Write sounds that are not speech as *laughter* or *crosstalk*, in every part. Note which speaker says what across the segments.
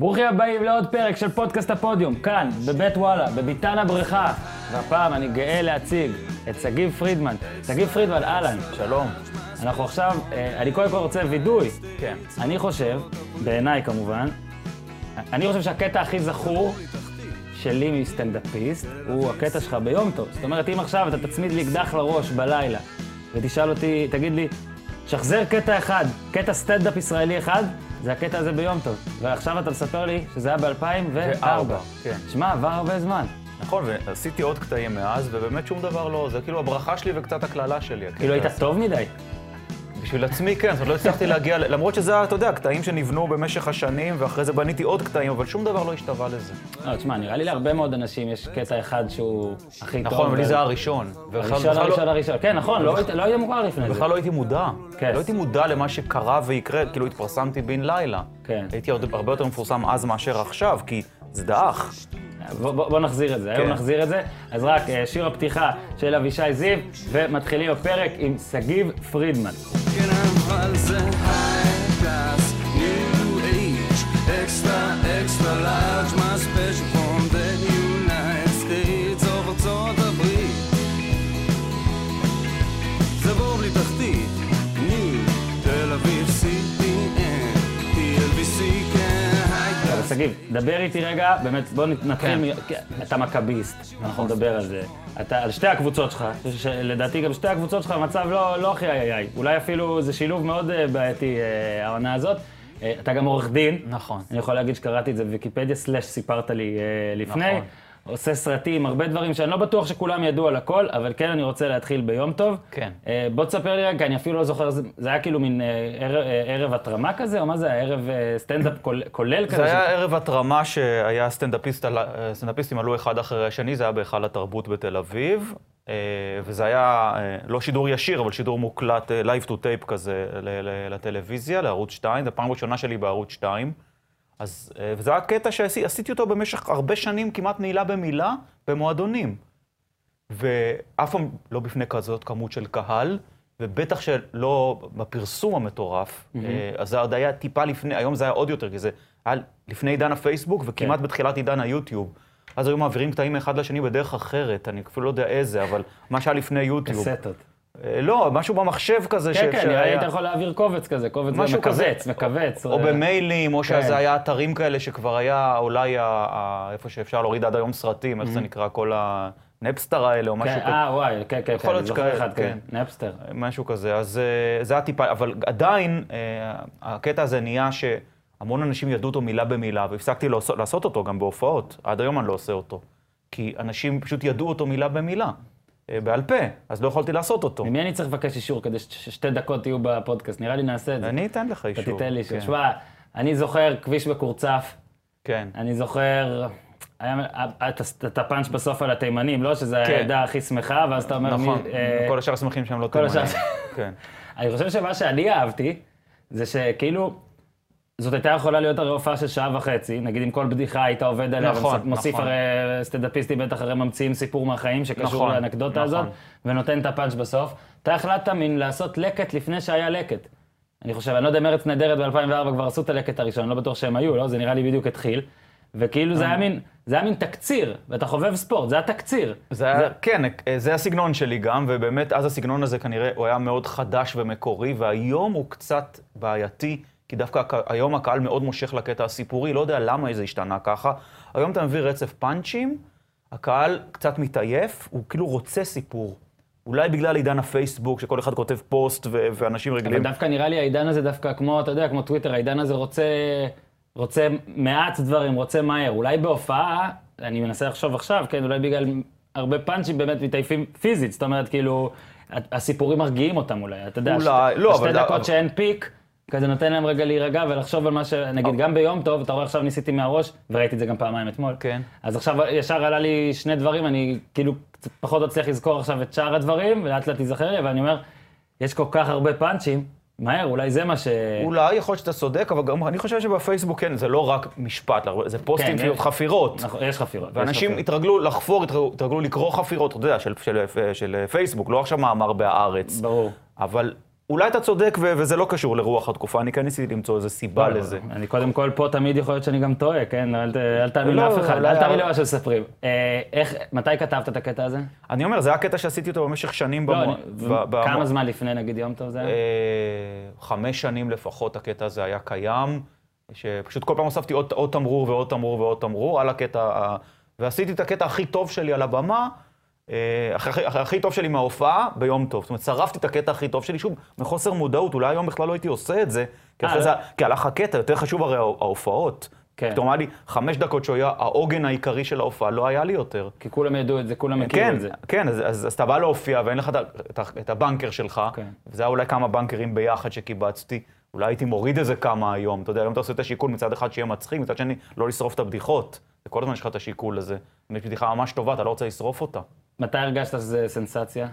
Speaker 1: ברוכים הבאים לעוד פרק של פודקאסט הפודיום, כאן, בבית וואלה, בביתן הבריכה. והפעם אני גאה להציג את שגיב פרידמן. שגיב פרידמן, אהלן.
Speaker 2: שלום.
Speaker 1: אנחנו עכשיו, אה, אני קודם כל רוצה וידוי.
Speaker 2: כן.
Speaker 1: אני חושב, בעיניי כמובן, אני חושב שהקטע הכי זכור שלי מסטנדאפיסט הוא הקטע שלך ביום טוב. זאת אומרת, אם עכשיו אתה תצמיד לי אקדח לראש בלילה ותשאל אותי, תגיד לי, שחזר קטע אחד, קטע סטנדאפ ישראלי אחד, זה הקטע הזה ביום טוב. ועכשיו אתה מספר לי שזה היה ב-2004.
Speaker 2: כן.
Speaker 1: שמע, עבר הרבה זמן.
Speaker 2: נכון, ועשיתי עוד קטעים מאז, ובאמת שום דבר לא, זה כאילו הברכה שלי וקצת הקללה שלי.
Speaker 1: כאילו היית. טוב מדי.
Speaker 2: בשביל עצמי כן, זאת אומרת, לא הצלחתי להגיע, למרות שזה, אתה יודע, קטעים שנבנו במשך השנים, ואחרי זה בניתי עוד קטעים, אבל שום דבר לא השתווה לזה.
Speaker 1: לא, תשמע, נראה לי להרבה מאוד אנשים יש קטע אחד שהוא הכי טוב.
Speaker 2: נכון, אבל לי זה הראשון.
Speaker 1: הראשון,
Speaker 2: לא-
Speaker 1: הראשון, הראשון. כן, נכון, לא היית- לא מוכר לפני זה.
Speaker 2: בכלל לא הייתי מודע.
Speaker 1: כן.
Speaker 2: לא הייתי מודע למה שקרה ויקרה, כאילו התפרסמתי בן לילה.
Speaker 1: כן.
Speaker 2: הייתי הרבה יותר מפורסם אז מאשר עכשיו, כי זה דעך.
Speaker 1: בוא, בוא, בוא נחזיר את זה, היום
Speaker 2: כן.
Speaker 1: נחזיר את זה. אז רק אה, שיר הפתיחה של אבישי זיו, ומתחילים בפרק עם שגיב פרידמן.
Speaker 3: כן, extra, extra large, my special
Speaker 1: שגיב, דבר איתי רגע, באמת, בוא נתחיל,
Speaker 2: כן.
Speaker 1: מ... כן, אתה מכביסט, אנחנו נדבר על זה. אתה, על שתי הקבוצות שלך, ש- שלדעתי גם שתי הקבוצות שלך המצב לא, לא הכי איי איי. אולי אפילו זה שילוב מאוד אה, בעייתי, אה, העונה הזאת. אה, אתה גם עורך דין.
Speaker 2: נכון.
Speaker 1: אני יכול להגיד שקראתי את זה בוויקיפדיה, סלאש סיפרת לי לפני.
Speaker 2: נכון.
Speaker 1: עושה סרטים, הרבה דברים שאני לא בטוח שכולם ידעו על הכל, אבל כן, אני רוצה להתחיל ביום טוב.
Speaker 2: כן.
Speaker 1: אה, בוא תספר לי רגע, אני אפילו לא זוכר, זה, זה היה כאילו מין אה, ערב, אה, ערב התרמה כזה, או מה זה היה? ערב אה, סטנדאפ כולל, כולל כזה?
Speaker 2: זה
Speaker 1: ש-
Speaker 2: היה ערב התרמה שהיה סטנדאפיסט, על- סטנדאפיסטים עלו אחד אחרי השני, זה היה בהיכל התרבות בתל אביב, אה, וזה היה אה, לא שידור ישיר, אבל שידור מוקלט, אה, live to tape כזה, לטלוויזיה, לערוץ 2, זו פעם ראשונה שלי בערוץ 2. אז, אה, וזה היה קטע שעשיתי אותו במשך הרבה שנים, כמעט מילה במילה, במועדונים. ואף פעם לא בפני כזאת כמות של קהל, ובטח שלא בפרסום המטורף. אה, אז זה עוד היה טיפה לפני, היום זה היה עוד יותר, כי זה היה לפני עידן הפייסבוק וכמעט
Speaker 1: כן.
Speaker 2: בתחילת עידן היוטיוב. אז היו מעבירים קטעים מאחד לשני בדרך אחרת, אני אפילו לא יודע איזה, אבל מה שהיה לפני יוטיוב.
Speaker 1: קסטות.
Speaker 2: אה, לא, משהו במחשב כזה.
Speaker 1: כן,
Speaker 2: ש-
Speaker 1: כן, נראה לי
Speaker 2: שהיה-
Speaker 1: היית יכול להעביר קובץ כזה, קובץ זה
Speaker 2: משהו.
Speaker 1: מכווץ, מכווץ.
Speaker 2: או
Speaker 1: אה,
Speaker 2: במיילים, או
Speaker 1: כן.
Speaker 2: שזה היה אתרים כאלה שכבר היה אולי ה- ה- איפה שאפשר להוריד עד היום סרטים, איך זה נקרא, כל הנפסטר האלה, או משהו
Speaker 1: כן,
Speaker 2: כזה.
Speaker 1: אה, וואי, כן, כן, כן, זוכר אחד, כן,
Speaker 2: כן.
Speaker 1: נפסטר.
Speaker 2: משהו כזה, אז אה, זה היה טיפה, אבל עדיין הקטע הזה נהיה שהמון אנשים ידעו אותו מילה במילה, והפסקתי לעשות, אותו גם בהופעות, עד היום אני לא עושה אותו. כי אנשים פשוט ידעו אותו מילה במילה, בעל פה, אז לא יכולתי לעשות אותו.
Speaker 1: ממי אני צריך לבקש אישור כדי ששתי דקות תהיו בפודקאסט? נראה לי נעשה את זה.
Speaker 2: אני אתן לך
Speaker 1: אתה
Speaker 2: אישור.
Speaker 1: תיתן לי
Speaker 2: כן.
Speaker 1: אישור. שמע, אני זוכר כביש בקורצף,
Speaker 2: כן.
Speaker 1: אני זוכר... היה את- את הפאנץ' בסוף על התימנים, לא? שזה
Speaker 2: כן.
Speaker 1: העדה הכי שמחה, ואז אתה אומר...
Speaker 2: נכון,
Speaker 1: מי- אה,
Speaker 2: כל השאר שמחים שהם לא
Speaker 1: כל השאר-
Speaker 2: תימנים. כן.
Speaker 1: אני חושב שמה שאני אהבתי, זה שכאילו, זאת הייתה יכולה להיות הרי הופעה של שעה וחצי, נגיד אם כל בדיחה היית עובד עליה,
Speaker 2: נכון,
Speaker 1: ומוסיף
Speaker 2: נכון.
Speaker 1: הרי סטנדאפיסטים בטח הרי ממציאים סיפור מהחיים שקשור
Speaker 2: נכון,
Speaker 1: לאנקדוטה
Speaker 2: נכון.
Speaker 1: הזאת, ונותן את הפאנץ' בסוף. אתה החלטת מין לעשות לקט לפני שהיה לקט. אני חושב, אני לא יודע אם ארץ נהדרת ב-2004 כבר עשו את הלקט הראשון, לא בטוח שהם היו, לא? זה נראה לי בדיוק התחיל. וכאילו זה היה מין, זה היה מין תקציר, ואתה חובב ספורט, זה היה תקציר.
Speaker 2: זה היה, כן, אה, זה הסגנון שלי גם, ובאמת אז הסגנון הזה כנראה, הוא היה מאוד חדש ומקורי, והיום הוא קצת בעייתי, כי דווקא היום הקהל מאוד מושך לקטע הסיפורי, לא יודע למה זה השתנה ככה. היום אתה מביא רצף פאנצ'ים, הקהל קצת מתעייף, הוא כאילו רוצה סיפור. אולי בגלל עידן הפייסבוק, שכל אחד כותב פוסט ו- ואנשים
Speaker 1: אבל
Speaker 2: רגילים.
Speaker 1: דווקא נראה לי העידן הזה דווקא כמו, אתה יודע, כמו טוויטר, העידן הזה רוצה, רוצה מעט דברים, רוצה מהר. אולי בהופעה, אני מנסה לחשוב עכשיו, כן, אולי בגלל הרבה פאנצ'ים באמת מתעייפים פיזית, זאת אומרת, כאילו, הסיפורים מרגיעים אותם אולי, אתה יודע,
Speaker 2: אולי,
Speaker 1: שתי,
Speaker 2: לא,
Speaker 1: שתי
Speaker 2: אבל-
Speaker 1: דקות
Speaker 2: אבל-
Speaker 1: שאין פיק, כזה נותן להם רגע להירגע ולחשוב על מה ש... נגיד, גם ביום טוב, אתה רואה עכשיו ניסיתי מהראש, וראיתי את זה גם פעמיים אתמול.
Speaker 2: כן.
Speaker 1: אז עכשיו ישר עלה לי שני דברים, אני כאילו פחות אצליח לזכור עכשיו את שאר הדברים, ולאט לאט תיזכר לי, ואני אומר, יש כל כך הרבה פאנצ'ים, מהר, אולי זה מה ש...
Speaker 2: אולי, יכול להיות שאתה צודק, אבל גם אני חושב שבפייסבוק, כן, זה לא רק משפט, זה פוסטים,
Speaker 1: כן, יש-
Speaker 2: חפירות.
Speaker 1: נכון, יש חפירות. יש
Speaker 2: ואנשים
Speaker 1: חפירות.
Speaker 2: התרגלו לחפור, התרגלו, התרגלו לקרוא חפירות, אתה יודע, של, של, של, של פייסבוק, לא עכשיו מאמר בהארץ.
Speaker 1: ברור.
Speaker 2: אבל אולי אתה צודק ו- וזה לא קשור לרוח התקופה, אני כן ניסיתי למצוא איזו סיבה
Speaker 1: לא,
Speaker 2: לזה.
Speaker 1: אני קודם כל, פה תמיד יכול להיות שאני גם טועה, כן? אל אל תאמין
Speaker 2: לא,
Speaker 1: לאף אחד,
Speaker 2: אולי-
Speaker 1: אל תאמין למה שמספרים. אה, איך, מתי כתבת את הקטע הזה?
Speaker 2: אני אומר, זה היה קטע שעשיתי אותו במשך שנים
Speaker 1: לא,
Speaker 2: במו- ב- ב-
Speaker 1: כמה זמן לפני, נגיד, יום טוב זה היה?
Speaker 2: אה, חמש שנים לפחות הקטע הזה היה קיים, שפשוט כל פעם הוספתי עוד, עוד תמרור ועוד תמרור ועוד תמרור על הקטע, ועשיתי את הקטע הכי טוב שלי על הבמה, הכי, הכי, טוב שלי מההופעה ביום טוב. זאת אומרת, שרפתי את הקטע הכי טוב שלי, שוב, מחוסר מודעות, אולי היום בכלל לא הייתי עושה את זה, כי אחרי
Speaker 1: אה,
Speaker 2: זה,
Speaker 1: לא.
Speaker 2: כי הלך הקטע, יותר חשוב הרי הה- ההופעות.
Speaker 1: כן.
Speaker 2: פתאום היה לי חמש דקות שהוא היה העוגן העיקרי של ההופעה, לא היה לי יותר.
Speaker 1: כי כולם ידעו את זה, כולם הכירו
Speaker 2: כן,
Speaker 1: את זה.
Speaker 2: כן, אז, אז, אז אתה בא להופיע ואין לך את את, את הבנקר שלך,
Speaker 1: כן.
Speaker 2: וזה היה אולי כמה בנקרים ביחד שקיבצתי, אולי הייתי מוריד איזה כמה היום, אתה יודע, היום אתה עושה את השיקול מצד אחד שיהיה מצחיק, מצד שני לא לשרוף את הבדיחות, וכל הזמן יש לך את השיקול הזה. יש בדיחה ממש טובה, אתה לא רוצה לשרוף אותה.
Speaker 1: מתי הרגשת שזה סנסציה?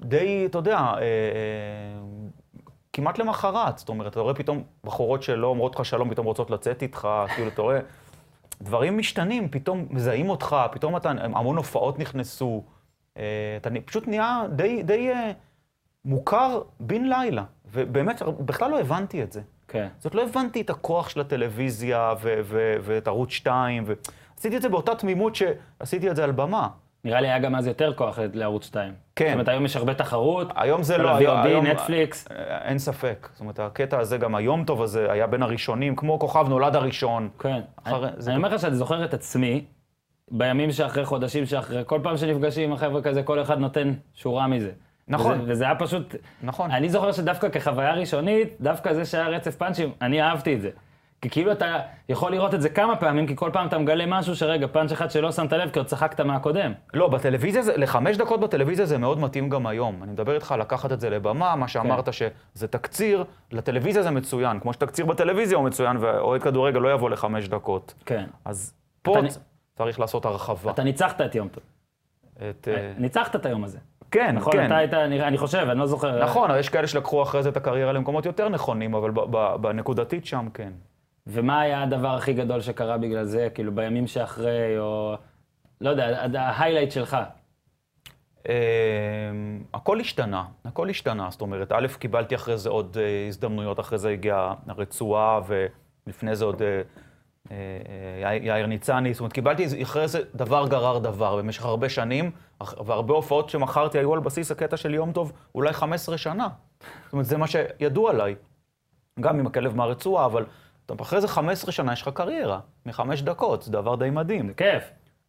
Speaker 2: די, אתה יודע, אה, אה, כמעט למחרת, זאת אומרת, אתה רואה פתאום בחורות שלא אומרות לך שלום, פתאום רוצות לצאת איתך, *laughs* כאילו, אתה רואה, דברים משתנים, פתאום מזהים אותך, פתאום אתה, המון הופעות נכנסו, אה, אתה פשוט נהיה די, די אה, מוכר בן לילה, ובאמת, בכלל לא הבנתי את זה.
Speaker 1: כן.
Speaker 2: זאת לא הבנתי את הכוח של הטלוויזיה ו- ו- ואת ערוץ 2, ועשיתי את זה באותה תמימות שעשיתי את זה על במה.
Speaker 1: נראה לי היה גם אז יותר כוח לערוץ 2.
Speaker 2: כן.
Speaker 1: זאת אומרת, היום יש הרבה תחרות.
Speaker 2: היום זה לא, היום-
Speaker 1: נטפליקס.
Speaker 2: אה, אין ספק. זאת אומרת, הקטע הזה, גם היום טוב הזה, היה בין הראשונים, כמו כוכב נולד הראשון.
Speaker 1: כן.
Speaker 2: אחרי-
Speaker 1: אני אומר לך שאני זוכר את עצמי, בימים שאחרי, חודשים שאחרי, כל פעם שנפגשים עם החבר'ה כזה, כל אחד נותן שורה מזה.
Speaker 2: נכון.
Speaker 1: וזה, וזה היה פשוט...
Speaker 2: נכון.
Speaker 1: אני זוכר שדווקא כחוויה ראשונית, דווקא זה שהיה רצף פאנצ'ים, אני אהבתי את זה. כי כאילו אתה יכול לראות את זה כמה פעמים, כי כל פעם אתה מגלה משהו שרגע, פאנץ' אחד שלא שמת לב, כי עוד צחקת מהקודם.
Speaker 2: לא, בטלוויזיה, זה- לחמש דקות בטלוויזיה זה מאוד מתאים גם היום. אני מדבר איתך על לקחת את זה לבמה, מה שאמרת שזה תקציר, לטלוויזיה זה מצוין. כמו שתקציר בטלוויזיה הוא מצוין, ואוהד כדורגל לא יבוא לחמש דקות.
Speaker 1: כן.
Speaker 2: אז פה
Speaker 1: אתה-
Speaker 2: צריך לעשות הרחבה.
Speaker 1: אתה ניצחת את יום טוב.
Speaker 2: את, אה,
Speaker 1: ניצחת את היום הזה.
Speaker 2: כן,
Speaker 1: נכון,
Speaker 2: כן.
Speaker 1: אתה היית, אני, אני חושב, אני לא זוכר.
Speaker 2: נכון, יש כאלה שלקחו אחרי זה את הקריירה למקומות יותר נכונים, אבל ב- ב- בנקודתית שם כן.
Speaker 1: ומה היה הדבר הכי גדול שקרה בגלל זה, כאילו בימים שאחרי, או... לא יודע, ההיילייט שלך.
Speaker 2: אה, הכל השתנה, הכל השתנה. זאת אומרת, א', קיבלתי אחרי זה עוד אה, הזדמנויות, אחרי זה הגיעה הרצועה, ולפני זה עוד אה, אה, יאיר ניצני. זאת אומרת, קיבלתי אחרי זה דבר גרר דבר במשך הרבה שנים, והרבה הופעות שמכרתי היו על בסיס הקטע של יום טוב, אולי 15 שנה. זאת אומרת, זה מה שידוע עליי. גם עם הכלב מהרצועה, אבל אתה- אחרי זה 15 שנה יש לך קריירה, מחמש דקות, זה דבר די מדהים.
Speaker 1: כיף.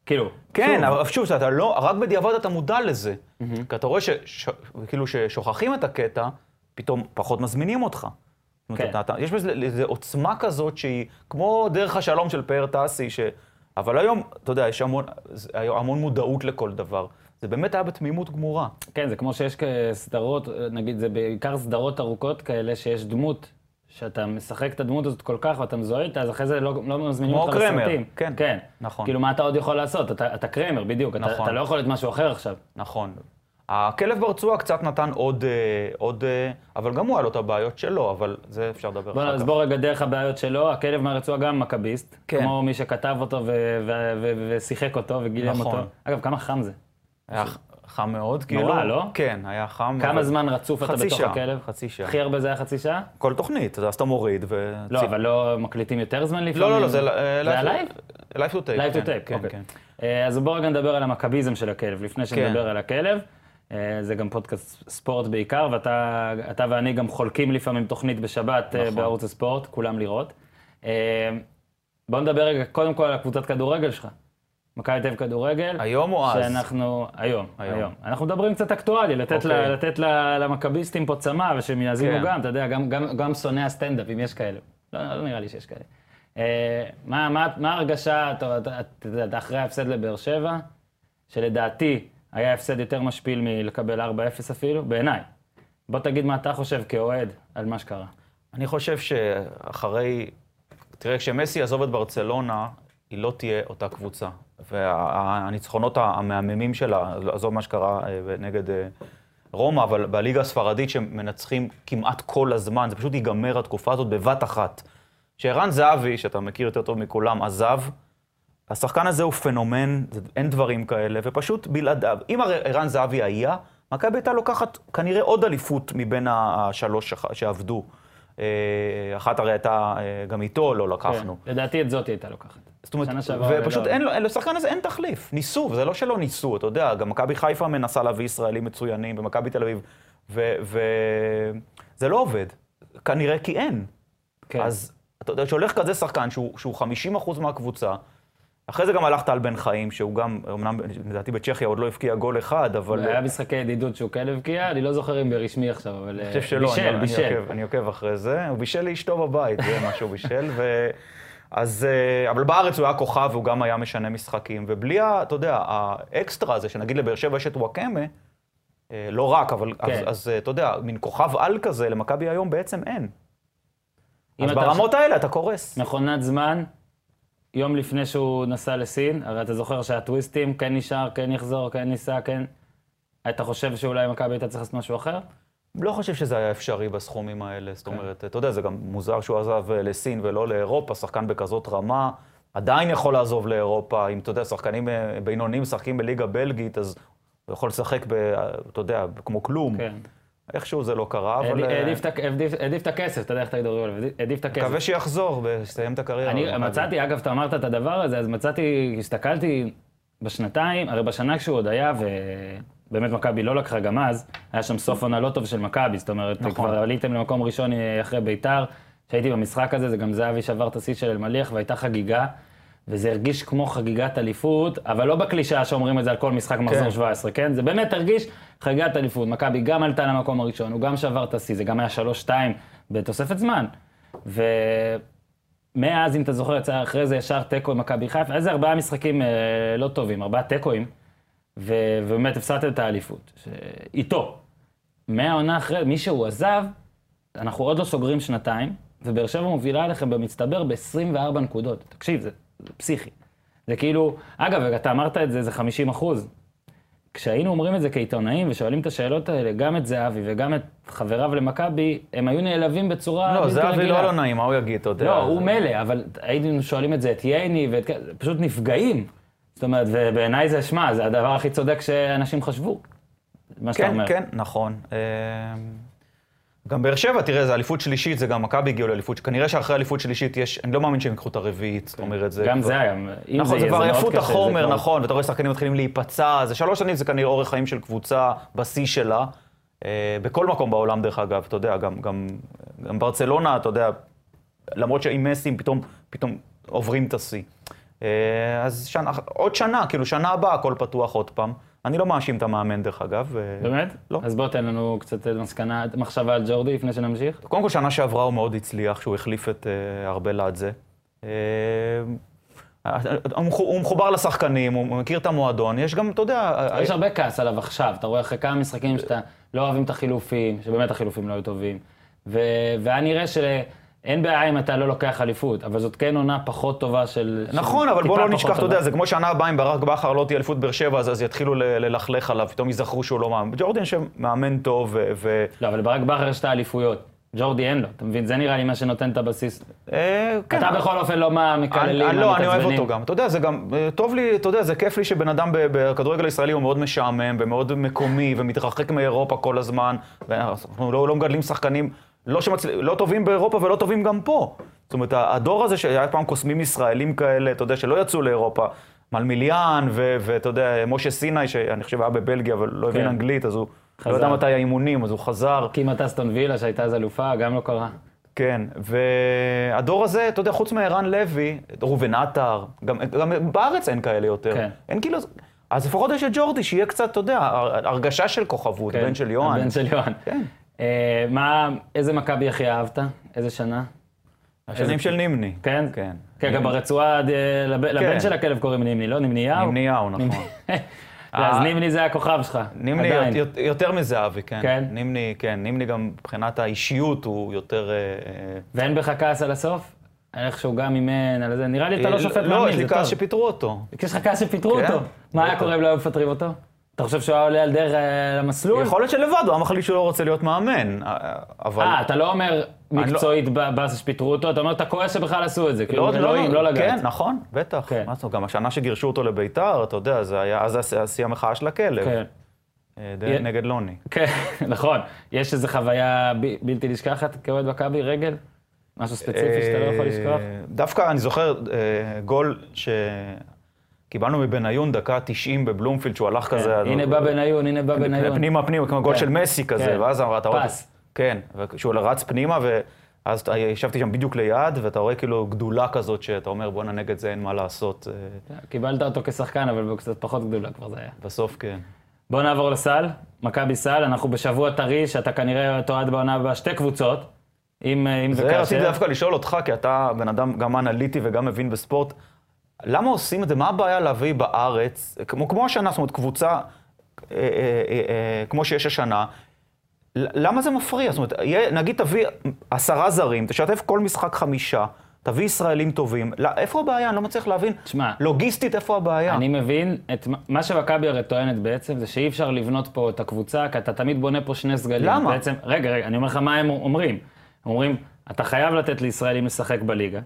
Speaker 1: כאילו,
Speaker 2: כן,
Speaker 1: שוב,
Speaker 2: אבל שוב, אתה לא, רק בדיעבד אתה מודע לזה. כי אתה רואה שכאילו ששוכחים את הקטע, פתאום פחות מזמינים אותך. זאת אומרת,
Speaker 1: כן.
Speaker 2: אתה, אתה, יש בזה איזו עוצמה כזאת שהיא כמו דרך השלום של פאר טאסי, ש... אבל היום, אתה יודע, יש המון, זה- המון מודעות לכל דבר. זה באמת היה בתמימות גמורה.
Speaker 1: כן, זה כמו שיש סדרות, נגיד, זה בעיקר סדרות ארוכות כאלה, שיש דמות, שאתה משחק את הדמות הזאת כל כך ואתה מזוהה איתה, אז אחרי זה לא, לא מזמינים
Speaker 2: כמו
Speaker 1: אותך
Speaker 2: קרמר,
Speaker 1: לסרטים.
Speaker 2: כן,
Speaker 1: כן.
Speaker 2: נכון.
Speaker 1: כאילו, מה אתה עוד יכול לעשות? אתה, אתה קרמר, בדיוק. אתה,
Speaker 2: נכון.
Speaker 1: אתה לא יכול להיות משהו אחר עכשיו.
Speaker 2: נכון. הכלב ברצועה קצת נתן עוד, אה, עוד, אה, אבל גם הוא היה לו את הבעיות שלו, אבל זה אפשר לדבר
Speaker 1: בוא,
Speaker 2: אחר
Speaker 1: אז
Speaker 2: כך.
Speaker 1: בוא רגע דרך הבעיות שלו, הכלב מהרצועה גם מכביסט.
Speaker 2: כן.
Speaker 1: כמו מי שכתב אותו ושיחק אותו וגילם
Speaker 2: נכון.
Speaker 1: אותו. אגב, כמה חם זה.
Speaker 2: היה חם מאוד, כאילו.
Speaker 1: נורא, לא?
Speaker 2: כן, היה חם.
Speaker 1: כמה
Speaker 2: אבל-
Speaker 1: זמן רצוף אתה בתוך
Speaker 2: שעה,
Speaker 1: הכלב?
Speaker 2: חצי שעה.
Speaker 1: הכי הרבה זה היה חצי שעה?
Speaker 2: כל תוכנית, אז אתה מוריד ו...
Speaker 1: לא, אבל לא מקליטים יותר זמן לפעמים?
Speaker 2: לא, לא, לא, זה
Speaker 1: זה היה לייב?
Speaker 2: live to tape.
Speaker 1: live to
Speaker 2: כן,
Speaker 1: טייפ,
Speaker 2: כן,
Speaker 1: אוקיי.
Speaker 2: כן.
Speaker 1: אה, אז בואו רגע נדבר על המכביזם של הכלב, לפני שנדבר
Speaker 2: כן.
Speaker 1: על הכלב. אה, זה גם פודקאסט ספורט בעיקר, ואתה אתה ואני גם חולקים לפעמים תוכנית בשבת אה,
Speaker 2: נכון.
Speaker 1: בערוץ הספורט, כולם לראות. אה, בואו נדבר רגע קודם כל על הקבוצת כדורגל שלך. מכבי תל אביב כדורגל.
Speaker 2: היום או אז?
Speaker 1: שאנחנו, היום,
Speaker 2: היום.
Speaker 1: היום. אנחנו מדברים קצת אקטואלי, לתת, לה,
Speaker 2: אוקיי.
Speaker 1: לתת לה, למכביסטים פה צמא, ושהם יאזינו
Speaker 2: כן.
Speaker 1: גם, אתה יודע, גם, גם, גם שונאי הסטנדאפ, אם יש כאלה. לא, לא נראה לי שיש כאלה. אה, מה, מה, מה ההרגשה, אתה, יודע, אחרי ההפסד לבאר שבע, שלדעתי היה הפסד יותר משפיל מלקבל 4-0 אפילו, בעיניי. בוא תגיד מה אתה חושב כאוהד על מה שקרה.
Speaker 2: אני חושב שאחרי... תראה, כשמסי יעזוב את ברצלונה, היא לא תהיה אותה קבוצה. והניצחונות המהממים שלה, עזוב מה שקרה אה, נגד אה, רומא, אבל בליגה הספרדית שמנצחים כמעט כל הזמן, זה פשוט ייגמר התקופה הזאת בבת אחת. כשערן זהבי, שאתה מכיר יותר טוב מכולם, עזב, השחקן הזה הוא פנומן, אין דברים כאלה, ופשוט בלעדיו. אם ערן זהבי היה, מכבי הייתה לוקחת כנראה עוד אליפות מבין השלוש שעבדו. אה, אחת הרי הייתה גם איתו, לא לקחנו.
Speaker 1: כן. לדעתי את זאת היא הייתה לוקחת.
Speaker 2: זאת אומרת, ופשוט אין לו, לשחקן הזה אין תחליף. ניסו, וזה לא שלא ניסו, אתה יודע, גם מכבי חיפה מנסה להביא ישראלים מצוינים, ומכבי תל אביב, וזה לא עובד. כנראה כי אין.
Speaker 1: כן.
Speaker 2: אז אתה יודע, שהולך כזה שחקן שהוא, שהוא 50% מהקבוצה, אחרי זה גם הלך טל בן חיים, שהוא גם, אמנם לדעתי בצ'כיה עוד לא הבקיע גול אחד, אבל...
Speaker 1: היה משחקי ידידות שהוא כן הבקיע, אני לא זוכר אם ברשמי עכשיו, אבל...
Speaker 2: אני חושב שלא,
Speaker 1: בישל,
Speaker 2: אני,
Speaker 1: בישל.
Speaker 2: אני, עוקב, אני עוקב אחרי זה. הוא בישל לאשתו בבית, זה מה שהוא בישל. ו... אז, אה, אבל בארץ הוא היה כוכב והוא גם היה משנה משחקים. ובלי, אתה יודע, האקסטרה הזה, שנגיד לבאר שבע יש את וואקמה, אה, לא רק, אבל
Speaker 1: כן.
Speaker 2: אז, אז אה, אתה יודע, מין כוכב על כזה, למכבי היום בעצם אין. אז ברמות האלה אתה קורס.
Speaker 1: מכונת זמן, יום לפני שהוא נסע לסין, הרי אתה זוכר שהטוויסטים, כן נשאר, כן יחזור, כן ניסע, כן... אתה חושב שאולי מכבי הייתה צריכה לעשות משהו אחר?
Speaker 2: לא חושב שזה היה אפשרי בסכומים האלה. זאת אומרת, אתה יודע, זה גם מוזר שהוא עזב אה, לסין ולא לאירופה, שחקן בכזאת רמה. עדיין יכול לעזוב לאירופה, אם אתה יודע, שחקנים אה, בינוניים משחקים בליגה בלגית, אז הוא יכול לשחק, ב, אתה יודע, כמו כלום.
Speaker 1: כן.
Speaker 2: איכשהו זה לא קרה, אבל...
Speaker 1: העדיף-
Speaker 2: אה,
Speaker 1: את הכסף, אתה יודע איך הכדורגל, עובד, העדיף את הכסף.
Speaker 2: מקווה שיחזור ויסיים את הקריירה.
Speaker 1: אני. מצאתי, אגב, אתה אמרת את הדבר הזה, אז מצאתי, הסתכלתי בשנתיים, הרי בשנה כשהוא עוד היה, ובאמת מכבי לא לקחה גם אז, היה שם סוף עונה לא טוב של מכבי, זאת אומרת,
Speaker 2: נכון.
Speaker 1: כבר עליתם למקום ראשון אחרי ביתר, כשהייתי במשחק הזה, זה גם זהבי שבר את השיא של אלמליח, והייתה חגיגה, וזה הרגיש כמו חגיגת אליפות, אבל לא בקלישאה שאומרים את זה על כל משחק מחזור
Speaker 2: כן.
Speaker 1: 17, כן? זה באמת הרגיש חגיגת אליפות. מכבי גם עלתה למקום הראשון, הוא גם שבר את השיא, זה גם היה 3-2 בתוספת זמן. ו... מאז, אם אתה זוכר, יצא אחרי זה ישר תיקו עם מכבי חיפה, איזה ארבעה משחקים אה, לא טובים, ארבעה תיקואים, ו- ובאמת הפסדתם את האליפות. ש... איתו. מהעונה אחרי, מי שהוא עזב, אנחנו עוד לא סוגרים שנתיים, ובאר שבע מובילה עליכם במצטבר ב-24 נקודות. תקשיב, זה, זה פסיכי. זה כאילו, אגב, אתה אמרת את זה, זה 50 אחוז. כשהיינו אומרים את זה כעיתונאים ושואלים את השאלות האלה, גם את זהבי וגם את חבריו למכבי, הם היו נעלבים בצורה
Speaker 2: לא, זהבי. לא לא נעים, מה הוא יגיד, אתה יודע.
Speaker 1: לא, הוא מילא, אבל היינו שואלים את זה את ייני, ואת... פשוט נפגעים. זאת אומרת, ובעיניי זה, שמע, זה הדבר הכי צודק שאנשים חשבו. מה שאתה
Speaker 2: כן,
Speaker 1: אומר.
Speaker 2: כן, נכון. אה, גם באר שבע, תראה, זה אליפות שלישית, זה גם מכבי הגיעו לאליפות, כנראה שאחרי אליפות שלישית יש, אני לא מאמין שהם ייקחו את הרביעית, זאת אומרת, זה...
Speaker 1: כן. גם זה היה, אם
Speaker 2: נכון, זה
Speaker 1: יהיה,
Speaker 2: כבר
Speaker 1: מאוד
Speaker 2: עייפות
Speaker 1: קשה, זה
Speaker 2: החומר,
Speaker 1: כבר-
Speaker 2: נכון, ואתה רואה שחקנים מתחילים להיפצע, זה שלוש שנים, זה כנראה אורך חיים של קבוצה בשיא שלה. אה, בכל מקום בעולם, דרך אגב, אתה יודע, גם, גם, גם ברצלונה, אתה יודע, למרות שעם מסים פתאום, פתאום עוברים את השיא. אה, אז שנה, עוד שנה, כאילו, שנה הבאה הכל פתוח עוד פעם. אני לא מאשים את המאמן, דרך אגב. אה,
Speaker 1: באמת?
Speaker 2: לא.
Speaker 1: אז בוא תן לנו קצת מסקנה, מחשבה על ג'ורדי לפני שנמשיך.
Speaker 2: קודם כל, שנה שעברה הוא מאוד הצליח, שהוא החליף את אה, ארבל לאדזה. אה, הוא מחו- הוא מחובר לשחקנים, הוא מכיר את המועדון, יש גם, אתה יודע...
Speaker 1: יש הרבה כעס עליו עכשיו, אתה רואה אחרי כמה משחקים שאתה לא אוהבים את החילופים, שבאמת החילופים לא היו טובים. והיה נראה שאין בעיה אם אתה לא לוקח אליפות, אבל זאת כן עונה פחות טובה של...
Speaker 2: נכון, אבל בוא לא נשכח, אתה. יודע, זה כמו שנה הבאה, אם ברק בכר לא תהיה אליפות באר שבע, אז אז יתחילו ללכלך עליו, פתאום יזכרו שהוא לא מאמן. ג'ורדין שמאמן טוב, ו-.
Speaker 1: לא, אבל ברק בכר יש את האליפויות. ג'ורדי אין לו, אתה מבין? זה נראה לי מה שנותן את הבסיס.
Speaker 2: אה, כן,
Speaker 1: אתה בכל אופן לא מה מקללים,
Speaker 2: אני, לא, אני אוהב. אותו גם. אתה יודע, זה גם, אה, טוב לי, אתה יודע, זה כיף לי שבן אדם בכדורגל הישראלי הוא מאוד משעמם ומאוד מקומי ומתרחק מאירופה כל הזמן. ואנחנו לא, לא מגדלים שחקנים לא, שמצל... לא טובים באירופה ולא טובים גם פה. זאת אומרת, הדור הזה שהיה פעם קוסמים ישראלים כאלה, אתה יודע, שלא יצאו לאירופה, מלמיליאן ואתה יודע, משה סיני, שאני חושב היה בבלגיה אבל לא הבין
Speaker 1: כן.
Speaker 2: אנגלית, אז הוא
Speaker 1: חזר.
Speaker 2: לא יודע מתי האימונים, אז הוא חזר.
Speaker 1: כמעט אסטון וילה שהייתה אז אלופה, גם לא קרה.
Speaker 2: כן, והדור הזה, אתה יודע, חוץ מערן לוי, ראובן עטר, גם, גם בארץ אין כאלה יותר.
Speaker 1: כן.
Speaker 2: אין כאילו, אז לפחות יש את ג'ורדי, שיהיה קצת, אתה יודע, הר- הרגשה של כוכבות,
Speaker 1: כן,
Speaker 2: בן של יוהן.
Speaker 1: הבן של יוהן.
Speaker 2: כן.
Speaker 1: אה, מה, איזה מכבי הכי אהבת? איזה שנה?
Speaker 2: השנים של נימני.
Speaker 1: כן?
Speaker 2: כן.
Speaker 1: כן, גם ברצועה, אה, לב- לבן של הכלב קוראים נימני, לא? נמניהו?
Speaker 2: נמניהו, נכון. *laughs*
Speaker 1: אז נימני זה הכוכב שלך,
Speaker 2: נימני
Speaker 1: עדיין.
Speaker 2: יותר, מזהבי, כן.
Speaker 1: כן?
Speaker 2: נימני, כן. נימני גם מבחינת האישיות הוא יותר... אה,
Speaker 1: ואין בך כעס על הסוף? איך שהוא גם אימן, על זה, נראה לי אתה לא שופט
Speaker 2: לא,
Speaker 1: מאמין,
Speaker 2: יש לי כעס. שפיטרו אותו.
Speaker 1: יש לך כעס שפיטרו
Speaker 2: כן,
Speaker 1: אותו. מה היה. קורה אם לא היו מפטרים אותו? אתה חושב שהוא היה עולה על דרך אה, למסלול?
Speaker 2: יכול להיות שלבד, הוא היה מחליט שהוא לא רוצה להיות מאמן. אה, אבל...
Speaker 1: אה, אתה לא אומר
Speaker 2: לא-
Speaker 1: מקצועית באסה שפיטרו אותו, אתה אומר אתה כועס שבכלל עשו את זה, כאילו
Speaker 2: לא,
Speaker 1: אלוהים, לא לגעת.
Speaker 2: כן, נכון, בטח.
Speaker 1: כן.
Speaker 2: מה זאת אומרת, גם השנה שגירשו אותו לביתר, אתה יודע, זה היה, אז זה היה שיא המחאה של הכלב.
Speaker 1: כן.
Speaker 2: אה, נגד לוני.
Speaker 1: כן, *laughs* נכון. יש איזו חוויה בלתי נשכחת כאוהד מכבי, רגל? משהו ספציפי שאתה לא יכול לשכוח?
Speaker 2: דווקא אני זוכר גול שקיבלנו מבניון דקה 90 בבלומפילד, שהוא הלך כזה...
Speaker 1: כן, הנה בא בניון, הנה בא בניון.
Speaker 2: פנימה פנימה, כמו גול
Speaker 1: כן,
Speaker 2: של מסי כזה,
Speaker 1: כן.
Speaker 2: ואז רואה...
Speaker 1: פס.
Speaker 2: כן, שהוא רץ פנימה, ואז ישבתי שם בדיוק ליד, ואתה רואה כאילו גדולה כזאת, שאתה אומר, בואנה, נגד זה אין מה לעשות. אה,
Speaker 1: קיבלת אותו כשחקן, אבל קצת פחות גדולה כבר זה היה.
Speaker 2: בסוף כן.
Speaker 1: בואו נעבור לסל, מכבי סל, אנחנו בשבוע טרי, שאתה כנראה תועד בעונה הבאה שתי קבוצות, אם אם
Speaker 2: זה רציתי
Speaker 1: וכאשר.
Speaker 2: דווקא לשאול אותך, כי אתה בן אדם גם אנליטי וגם מבין בספורט, למה עושים את זה? מה הבעיה להביא בארץ, כמו, כמו השנה, זאת אומרת, קבוצה אה, אה, אה, אה, כמו שיש השנה, למה זה מפריע? זאת אומרת, יהיה, נגיד תביא עשרה זרים, תשתף כל משחק חמישה, תביא ישראלים טובים, לא, איפה הבעיה? אני לא מצליח להבין.
Speaker 1: תשמע,
Speaker 2: לוגיסטית, איפה הבעיה?
Speaker 1: אני מבין את מה- שמכבי הרי טוענת בעצם, זה שאי אפשר לבנות פה את הקבוצה, כי אתה תמיד בונה פה שני סגלים.
Speaker 2: למה?
Speaker 1: בעצם, רגע, רגע, אני אומר לך מה הם אומרים. אומרים, אתה חייב לתת לישראלים לשחק בליגה,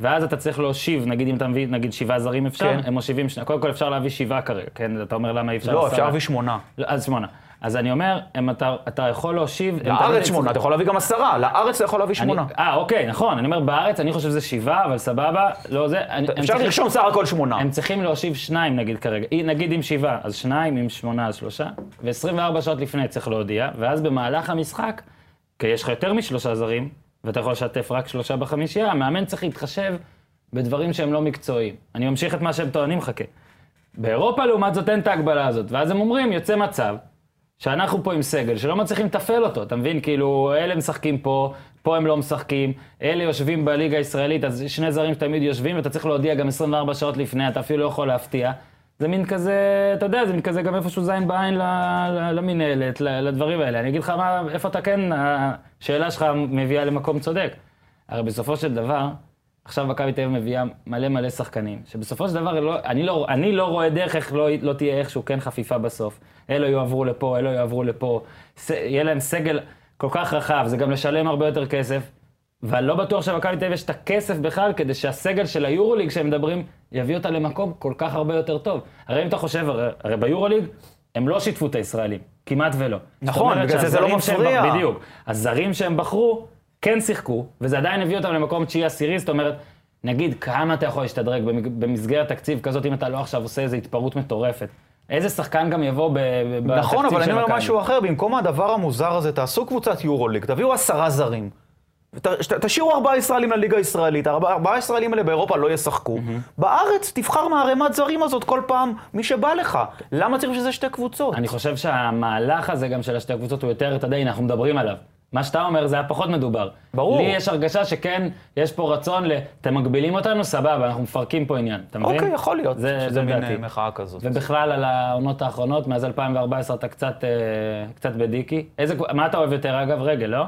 Speaker 1: ואז אתה צריך להושיב, נגיד אם אתה מביא, נגיד שבעה זרים אפשר,
Speaker 2: כן.
Speaker 1: הם מושיבים, קודם כל אפשר להביא שבעה כרגע, כן? אתה אומר למה אי אפשר
Speaker 2: לא? אפשר להביא שמונה.
Speaker 1: לא, אז שמונה. אז אני אומר, הם, אתה, אתה יכול להושיב...
Speaker 2: לארץ שמונה, אתה יכול להביא גם עשרה, לארץ אתה יכול להביא שמונה.
Speaker 1: אה, אוקיי, נכון. אני אומר, בארץ אני חושב שזה שבעה, אבל סבבה, לא זה. אני-
Speaker 2: אפשר
Speaker 1: צריכים-
Speaker 2: לרשום סך הכל שמונה.
Speaker 1: הם צריכים להושיב שניים נגיד כרגע, נגיד עם שבעה, אז שניים, עם שמונה, אז שלושה, ו-24 שעות לפני צריך להודיע, ואז במהלך המשחק, כי יש לך יותר משלושה זרים, ואתה יכול לשתף רק שלושה בחמישייה, המאמן צריך להתחשב בדברים שהם לא מקצועיים. אני ממשיך את מה שהם טוענים, חכה. באירופה לעומת זאת אין את ההגבלה הזאת, ואז הם אומרים, יוצא מצב שאנחנו פה עם סגל שלא מצליחים לתפעל אותו, אתה מבין? כאילו, אלה משחקים פה, פה הם לא משחקים, אלה יושבים בליגה הישראלית, אז שני זרים תמיד יושבים, ואתה צריך להודיע גם 24 שעות לפני, אתה אפילו לא יכול להפתיע. זה מין כזה, אתה יודע, זה מין כזה גם איפשהו זין בעין למינהלת, לדברים האלה. אני אגיד לך מה, איפה אתה כן, השאלה שלך מביאה למקום צודק. הרי בסופו של דבר, עכשיו מכבי תל אביב מביאה מלא מלא שחקנים, שבסופו של דבר, לא, אני, לא, אני לא רואה דרך איך לא, לא תהיה איכשהו כן חפיפה בסוף. אלו יועברו לפה, אלו יועברו לפה, ס, יהיה להם סגל כל כך רחב, זה גם לשלם הרבה יותר כסף, ואני לא בטוח שמכבי תל אביב יש את הכסף בכלל כדי שהסגל של היורוליג שהם מדברים, יביא אותה למקום כל כך הרבה יותר טוב. הרי אם אתה חושב, הרי, הרי ביורוליג, הם לא שיתפו את הישראלים, כמעט ולא.
Speaker 2: נכון, בגלל זה זה לא
Speaker 1: שהם
Speaker 2: מפריע.
Speaker 1: בח- בדיוק. הזרים שהם בחרו, כן שיחקו, וזה עדיין הביא אותם למקום תשיעי עשירי, זאת אומרת, נגיד, כמה אתה יכול להשתדרג במסגרת תקציב כזאת, אם אתה לא עכשיו עושה איזו התפרעות מטורפת. איזה שחקן גם יבוא ב- ב- בתקציב
Speaker 2: נכון, אבל אני
Speaker 1: של
Speaker 2: אומר
Speaker 1: מכבי.
Speaker 2: משהו אחר, במקום הדבר המוזר הזה, תעשו קבוצת יורוליג, תביאו עשרה זרים. תשאירו ארבעה ישראלים לליגה הישראלית, ארבעה ישראלים האלה באירופה לא ישחקו. בארץ תבחר מהערימת זרים הזאת כל פעם מי שבא לך. למה צריך שזה שתי קבוצות?
Speaker 1: אני חושב שהמהלך הזה גם של השתי הקבוצות הוא יותר, אתה יודע, אנחנו מדברים עליו. מה שאתה אומר זה היה פחות מדובר.
Speaker 2: ברור.
Speaker 1: לי יש הרגשה שכן, יש פה רצון ל... אתם מגבילים אותנו, סבבה, אנחנו מפרקים פה עניין. אתה מבין?
Speaker 2: אוקיי, יכול להיות
Speaker 1: זה,
Speaker 2: שזה
Speaker 1: זה
Speaker 2: מין. אה, מחאה כזאת.
Speaker 1: ובכלל על העונות האחרונות, מאז 2014 אתה קצת, אה, קצת בדיקי. איזה, מה אתה אוהב יותר אגב? רגל, לא?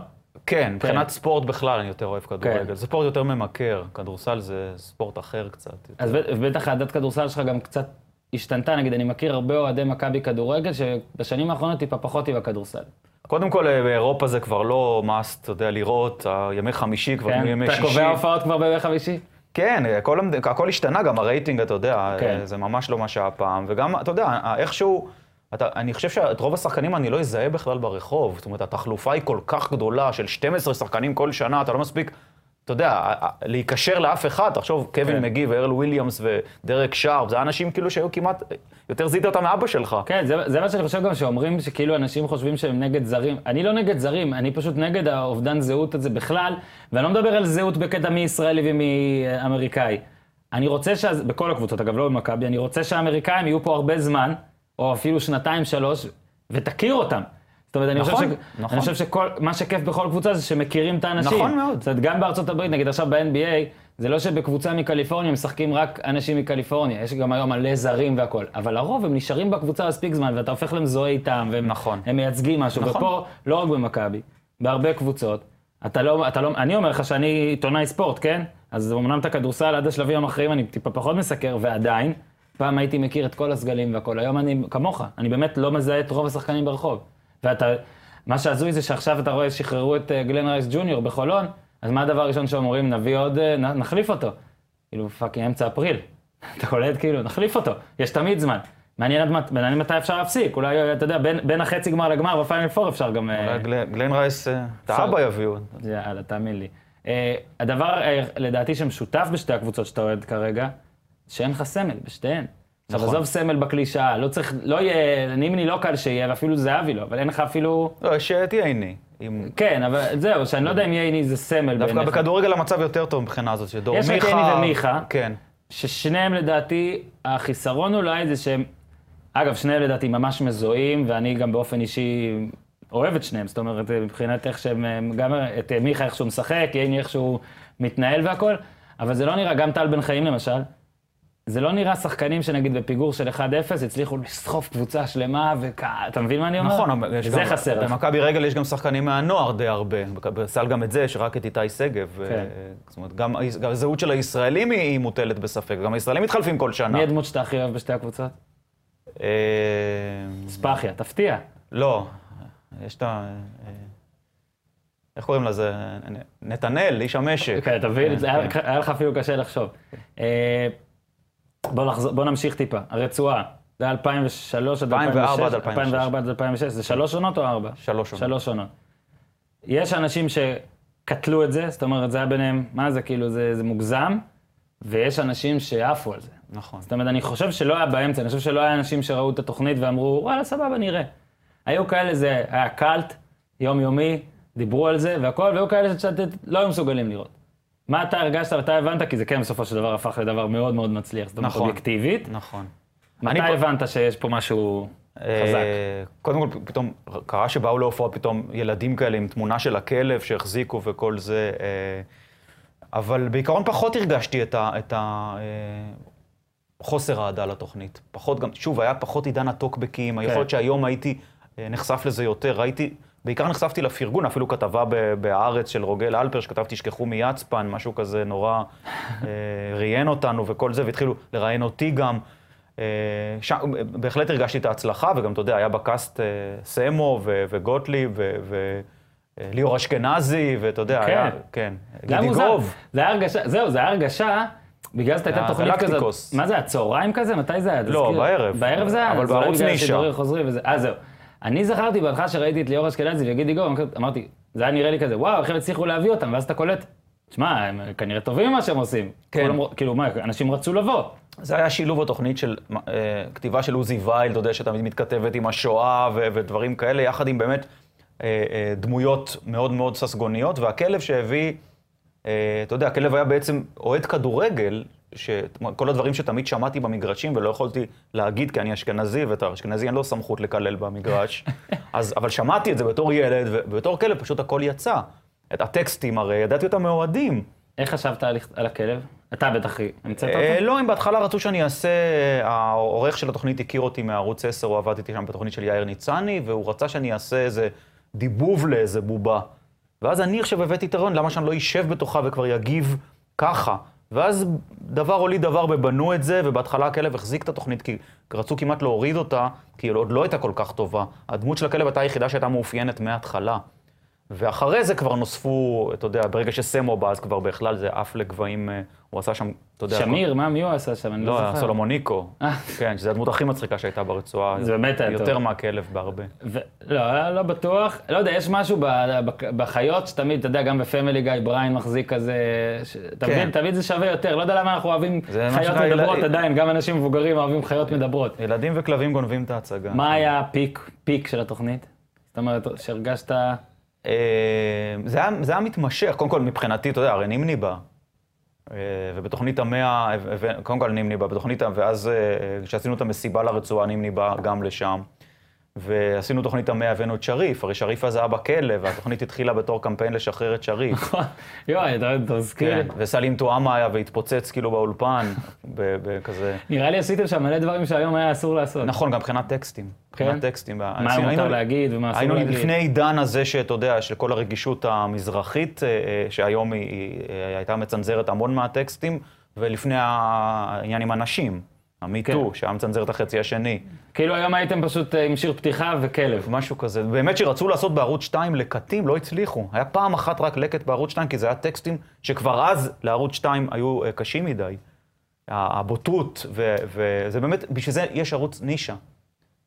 Speaker 2: כן, מבחינת ספורט בכלל אני יותר אוהב כדורגל.
Speaker 1: כן.
Speaker 2: זה ספורט יותר ממכר, כדורסל זה ספורט אחר קצת.
Speaker 1: אז ב- בטח העדת כדורסל שלך גם קצת השתנתה, נגיד, אני מכיר הרבה אוהדי מכבי כדורגל, שבשנים האחרונות טיפה פחות עם הכדורסל.
Speaker 2: קודם כל, אה, באירופה זה כבר לא must, אתה יודע, לראות, הימי חמישי כבר
Speaker 1: כן?
Speaker 2: ימי
Speaker 1: אתה
Speaker 2: שישי.
Speaker 1: קובע הופעות כבר בימי חמישי?
Speaker 2: כן, הכל, המד- הכל השתנה, גם הרייטינג, אתה יודע,
Speaker 1: כן.
Speaker 2: זה ממש לא מה שהיה פעם. וגם, אתה יודע, איכשהו, אתה, אני חושב שאת רוב השחקנים אני לא אזהה בכלל ברחוב. זאת אומרת, התחלופה היא כל כך גדולה, של 12 שחקנים כל שנה, אתה לא מספיק, אתה יודע, להיקשר לאף אחד. תחשוב, קווין
Speaker 1: כן.
Speaker 2: מגי וארל וויליאמס ודרק שרפ, זה אנשים כאילו שהיו כמעט, יותר זיהית אותם מאבא שלך.
Speaker 1: כן, זה, זה מה שאני חושב גם שאומרים שכאילו אנשים חושבים שהם נגד זרים. אני לא נגד זרים, אני פשוט נגד האובדן זהות הזה בכלל, ואני לא מדבר על זהות בקטע מישראלי ומאמריקאי. אני רוצה שה... בכל הקבוצות, אגב, לא במכבי, אני רוצה שהאמריקאים יהיו פה הרבה זמן, או אפילו שנתיים, שלוש, ותכיר אותם. זאת אומרת, אני
Speaker 2: נכון,
Speaker 1: חושב, ש...
Speaker 2: נכון.
Speaker 1: אני חושב שכל, מה שכיף בכל קבוצה זה שמכירים את האנשים.
Speaker 2: נכון מאוד.
Speaker 1: זאת אומרת, גם בארצות הברית, נגיד עכשיו ב-NBA, זה לא שבקבוצה מקליפורניה משחקים רק אנשים מקליפורניה, יש גם היום מלא זרים והכול, אבל לרוב הם נשארים בקבוצה מספיק זמן, ואתה הופך למזוהה איתם, והם
Speaker 2: נכון.
Speaker 1: הם מייצגים משהו,
Speaker 2: נכון.
Speaker 1: ופה, לא רק במכבי, בהרבה קבוצות, אתה לא, אתה לא, אני אומר לך שאני עיתונאי ספורט, כן? אז אמנם את הכדורסל עד השלבים המכריעים אני טיפה פחות מסקר, ועדיין, פעם הייתי מכיר את כל הסגלים והכל, היום אני כמוך, אני באמת לא מזהה את רוב השחקנים ברחוב. ואתה, מה שהזוי זה שעכשיו אתה רואה, שחררו את אה, גלן רייס ג'וניור בחולון, אז מה הדבר הראשון שאומרים, נביא עוד, אה, נחליף אותו. כאילו, fucking אמצע אפריל. *laughs* אתה קולט כאילו, נחליף אותו, יש תמיד זמן. מעניין עד מת- מעניין מתי אפשר להפסיק, אולי, אתה יודע, בין, בין החצי גמר לגמר ב final four אפשר גם... אה,
Speaker 2: אולי גל- גלן רייס, אה, את. האבא יביאו.
Speaker 1: יאללה, תאמין לי. אה, הדבר, אה, לדעתי, שמשותף בשתי הקבוצות שאתה אוהד כרגע, שאין לך סמל בשתיהן. עכשיו,
Speaker 2: נכון.
Speaker 1: עזוב סמל בקלישאה, לא צריך, לא יהיה, נימני לא קל שיהיה, ואפילו זהבי לא, אבל אין לך אפילו...
Speaker 2: לא, יש ייני. עם-
Speaker 1: כן, אבל זהו, שאני לא יודע אם ייני זה סמל
Speaker 2: דווקא
Speaker 1: בעיניך.
Speaker 2: בכדורגל המצב יותר טוב מבחינה הזאת, שדור
Speaker 1: יש
Speaker 2: מיכה...
Speaker 1: את ייני ומיכה.
Speaker 2: כן.
Speaker 1: ששניהם לדעתי, החיסרון אולי זה שהם, אגב, שניהם לדעתי ממש מזוהים, ואני גם באופן אישי אוהב את שניהם, זאת אומרת, מבחינת איך שהם, הם גם את מיכה איך שהוא משחק, ייני איך שהוא מתנהל והכל, אבל זה לא נראה, גם טל בן חיים למשל, זה לא נראה שחקנים שנגיד בפיגור של 1-0 הצליחו לסחוף קבוצה שלמה, ואתה מבין מה אני אומר?
Speaker 2: נכון,
Speaker 1: זה
Speaker 2: גם-
Speaker 1: חסר.
Speaker 2: במכבי רגל יש גם שחקנים מהנוער די הרבה. בסל גם את זה, יש רק את איתי שגב.
Speaker 1: כן.
Speaker 2: אה, זאת אומרת, גם הזהות של הישראלים היא מוטלת בספק. גם הישראלים מתחלפים כל שנה.
Speaker 1: מי הדמות שאתה הכי אוהב בשתי הקבוצות?
Speaker 2: אה,
Speaker 1: ספחיה, תפתיע.
Speaker 2: לא, יש את ה... אה, איך קוראים לזה? נתנאל, איש המשק.
Speaker 1: כן, אתה מבין?
Speaker 2: כן,
Speaker 1: היה
Speaker 2: כן.
Speaker 1: היה לך אפילו קשה לחשוב. בוא נחזור- בוא נמשיך טיפה. הרצועה, זה היה 2003 עד 2006?
Speaker 2: 2004 עד 2006.
Speaker 1: 2004 עד 2006. זה שלוש עונות או ארבע?
Speaker 2: שלוש עונות.
Speaker 1: שלוש עונות. יש אנשים שקטלו את זה, זאת אומרת, זה היה ביניהם, מה זה, כאילו, זה זה מוגזם, ויש אנשים שעפו על זה.
Speaker 2: נכון.
Speaker 1: זאת אומרת, אני חושב שלא היה באמצע, אני חושב שלא היה אנשים שראו את התוכנית ואמרו, וואלה, סבבה, נראה. היו כאלה, זה היה קאלט, יומיומי, דיברו על זה והכל, והיו כאלה שקצת לא היו מסוגלים לראות. מה אתה הרגשת ואתה הבנת? כי זה כן בסופו של דבר הפך לדבר מאוד מאוד מצליח, זאת אומרת,
Speaker 2: נכון.
Speaker 1: אובייקטיבית.
Speaker 2: נכון.
Speaker 1: מתי הבנת שיש פה משהו
Speaker 2: אה,
Speaker 1: חזק?
Speaker 2: קודם כל, פתאום קרה שבאו להופעות פתאום ילדים כאלה עם תמונה של הכלב שהחזיקו וכל זה, אה, אבל בעיקרון פחות הרגשתי את ה... את ה אה, חוסר אהדה לתוכנית. פחות גם, שוב, היה פחות עידן הטוקבקים,
Speaker 1: כן.
Speaker 2: יכול להיות שהיום הייתי נחשף לזה יותר, ראיתי, בעיקר נחשפתי לפרגון, אפילו כתבה בהארץ של רוגל אלפר, שכתב תשכחו מיצפן, משהו כזה נורא, אה, ראיין אותנו וכל זה, והתחילו לראיין אותי גם. אה, שם, בהחלט הרגשתי את ההצלחה, וגם, אתה יודע, היה בקאסט אה, סמו ו- וגוטליב ו- וליאור אשכנזי, ואתה יודע,
Speaker 1: כן.
Speaker 2: היה, כן,
Speaker 1: היה
Speaker 2: גידי
Speaker 1: מוזר.
Speaker 2: גוב.
Speaker 1: זה היה הרגשה, זהו, זה היה הרגשה, בגלל זאת הייתה תוכנית כזאת. מה זה, הצהריים כזה? מתי זה היה?
Speaker 2: לא. בערב.
Speaker 1: בערב זה היה?
Speaker 2: אבל בערוץ נישה.
Speaker 1: אה, זהו. אני זכרתי בהתחלה שראיתי את ליאור אשכנזי וגידי גוב, אמרתי, זה היה נראה לי כזה, וואו, איך הם הצליחו להביא אותם, ואז אתה קולט. תשמע, הם כנראה טובים במה שהם עושים.
Speaker 2: כן.
Speaker 1: כולם, כאילו, מה, אנשים רצו לבוא.
Speaker 2: זה היה שילוב התוכנית של אה, כתיבה של עוזי וייל, אתה יודע, שתמיד מתכתבת עם השואה ו- ודברים כאלה, יחד עם באמת אה, אה, דמויות מאוד מאוד ססגוניות, והכלב שהביא, אה, אתה יודע, הכלב היה בעצם אוהד כדורגל, שכל הדברים שתמיד שמעתי במגרשים ולא יכולתי להגיד, כי אני אשכנזי, ואת האשכנזי אין לו סמכות לקלל במגרש, *laughs* אז, אבל שמעתי את זה בתור ילד, ובתור כלב פשוט הכל יצא. את הטקסטים הרי, ידעתי אותם מאוהדים.
Speaker 1: איך חשבת על, על הכלב? אתה בטח המצאת
Speaker 2: אה,
Speaker 1: אותו?
Speaker 2: לא, הם בהתחלה רצו שאני אעשה, העורך של התוכנית הכיר אותי מערוץ 10, הוא עבד איתי שם בתוכנית של יאיר ניצני, והוא רצה שאני אעשה איזה דיבוב לאיזה בובה. ואז אני עכשיו הבאתי את הרעיון, למה שאני לא אשב בתוכה וכבר יגיב ככה? ואז דבר הוליד דבר ובנו את זה, ובהתחלה הכלב החזיק את התוכנית, כי רצו כמעט להוריד אותה, כי היא עוד לא הייתה כל כך טובה. הדמות של הכלב הייתה היחידה שהייתה מאופיינת מההתחלה. ואחרי זה כבר נוספו, אתה יודע, ברגע שסמו בא, אז כבר בכלל זה עף לגבהים, אה, הוא עשה שם, אתה יודע...
Speaker 1: שמיר, מה, מי הוא עשה שם? אני לא
Speaker 2: לא,
Speaker 1: זוכר.
Speaker 2: סולומוניקו.
Speaker 1: אה.
Speaker 2: כן, שזו הדמות הכי מצחיקה שהייתה ברצועה.
Speaker 1: זה באמת היה
Speaker 2: יותר
Speaker 1: טוב.
Speaker 2: מהכלב בהרבה.
Speaker 1: לא, לא בטוח. לא יודע, יש משהו בחיות שתמיד, אתה יודע, גם בפמילי גיא בריין מחזיק כזה... תמיד,
Speaker 2: כן.
Speaker 1: תמיד זה שווה יותר. לא יודע למה אנחנו אוהבים חיות מדברות עדיין, גם אנשים מבוגרים אוהבים חיות מדברות.
Speaker 2: ילדים וכלבים גונבים את ההצגה.
Speaker 1: מה היה הפיק, פיק של התוכנית? זאת אומרת, שהרגשת...
Speaker 2: אה, זה היה, זה היה מתמשך, קודם כל מבחינתי, אתה יודע, הרי נימני בא. אה, ובתוכנית המאה, קודם כל נימני בא, בתוכנית, ואז אה, כשעשינו את המסיבה לרצועה, נימני בא גם לשם. ועשינו תוכנית המאה, הבאנו את שריף, הרי שריף אז היה בכלא, והתוכנית התחילה בתור קמפיין לשחרר את שריף.
Speaker 1: יואי, אתה תזכיר לי.
Speaker 2: כן, וסלים טועמה היה והתפוצץ כאילו באולפן, בכזה...
Speaker 1: נראה לי עשיתם שם מלא דברים שהיום היה אסור לעשות.
Speaker 2: נכון, גם מבחינת טקסטים.
Speaker 1: כן?
Speaker 2: מבחינת טקסטים.
Speaker 1: מה מותר להגיד ומה אסור
Speaker 2: היינו
Speaker 1: להגיד.
Speaker 2: לפני עידן הזה, שאתה יודע, של כל הרגישות המזרחית, אה, אה, שהיום היא, אה, הייתה מצנזרת המון מהטקסטים, ולפני העניין עם הנשים, המיטו,
Speaker 1: כן.
Speaker 2: שהיה מצנזר את החצי השני.
Speaker 1: כאילו היום הייתם פשוט אה, עם שיר פתיחה וכלב.
Speaker 2: משהו כזה. באמת שרצו לעשות בערוץ 2 לקטים, לא הצליחו. היה פעם אחת רק לקט בערוץ 2, כי זה היה טקסטים שכבר אז לערוץ 2 היו אה, קשים מדי. הבוטות, ו- וזה באמת, בשביל זה יש ערוץ נישה.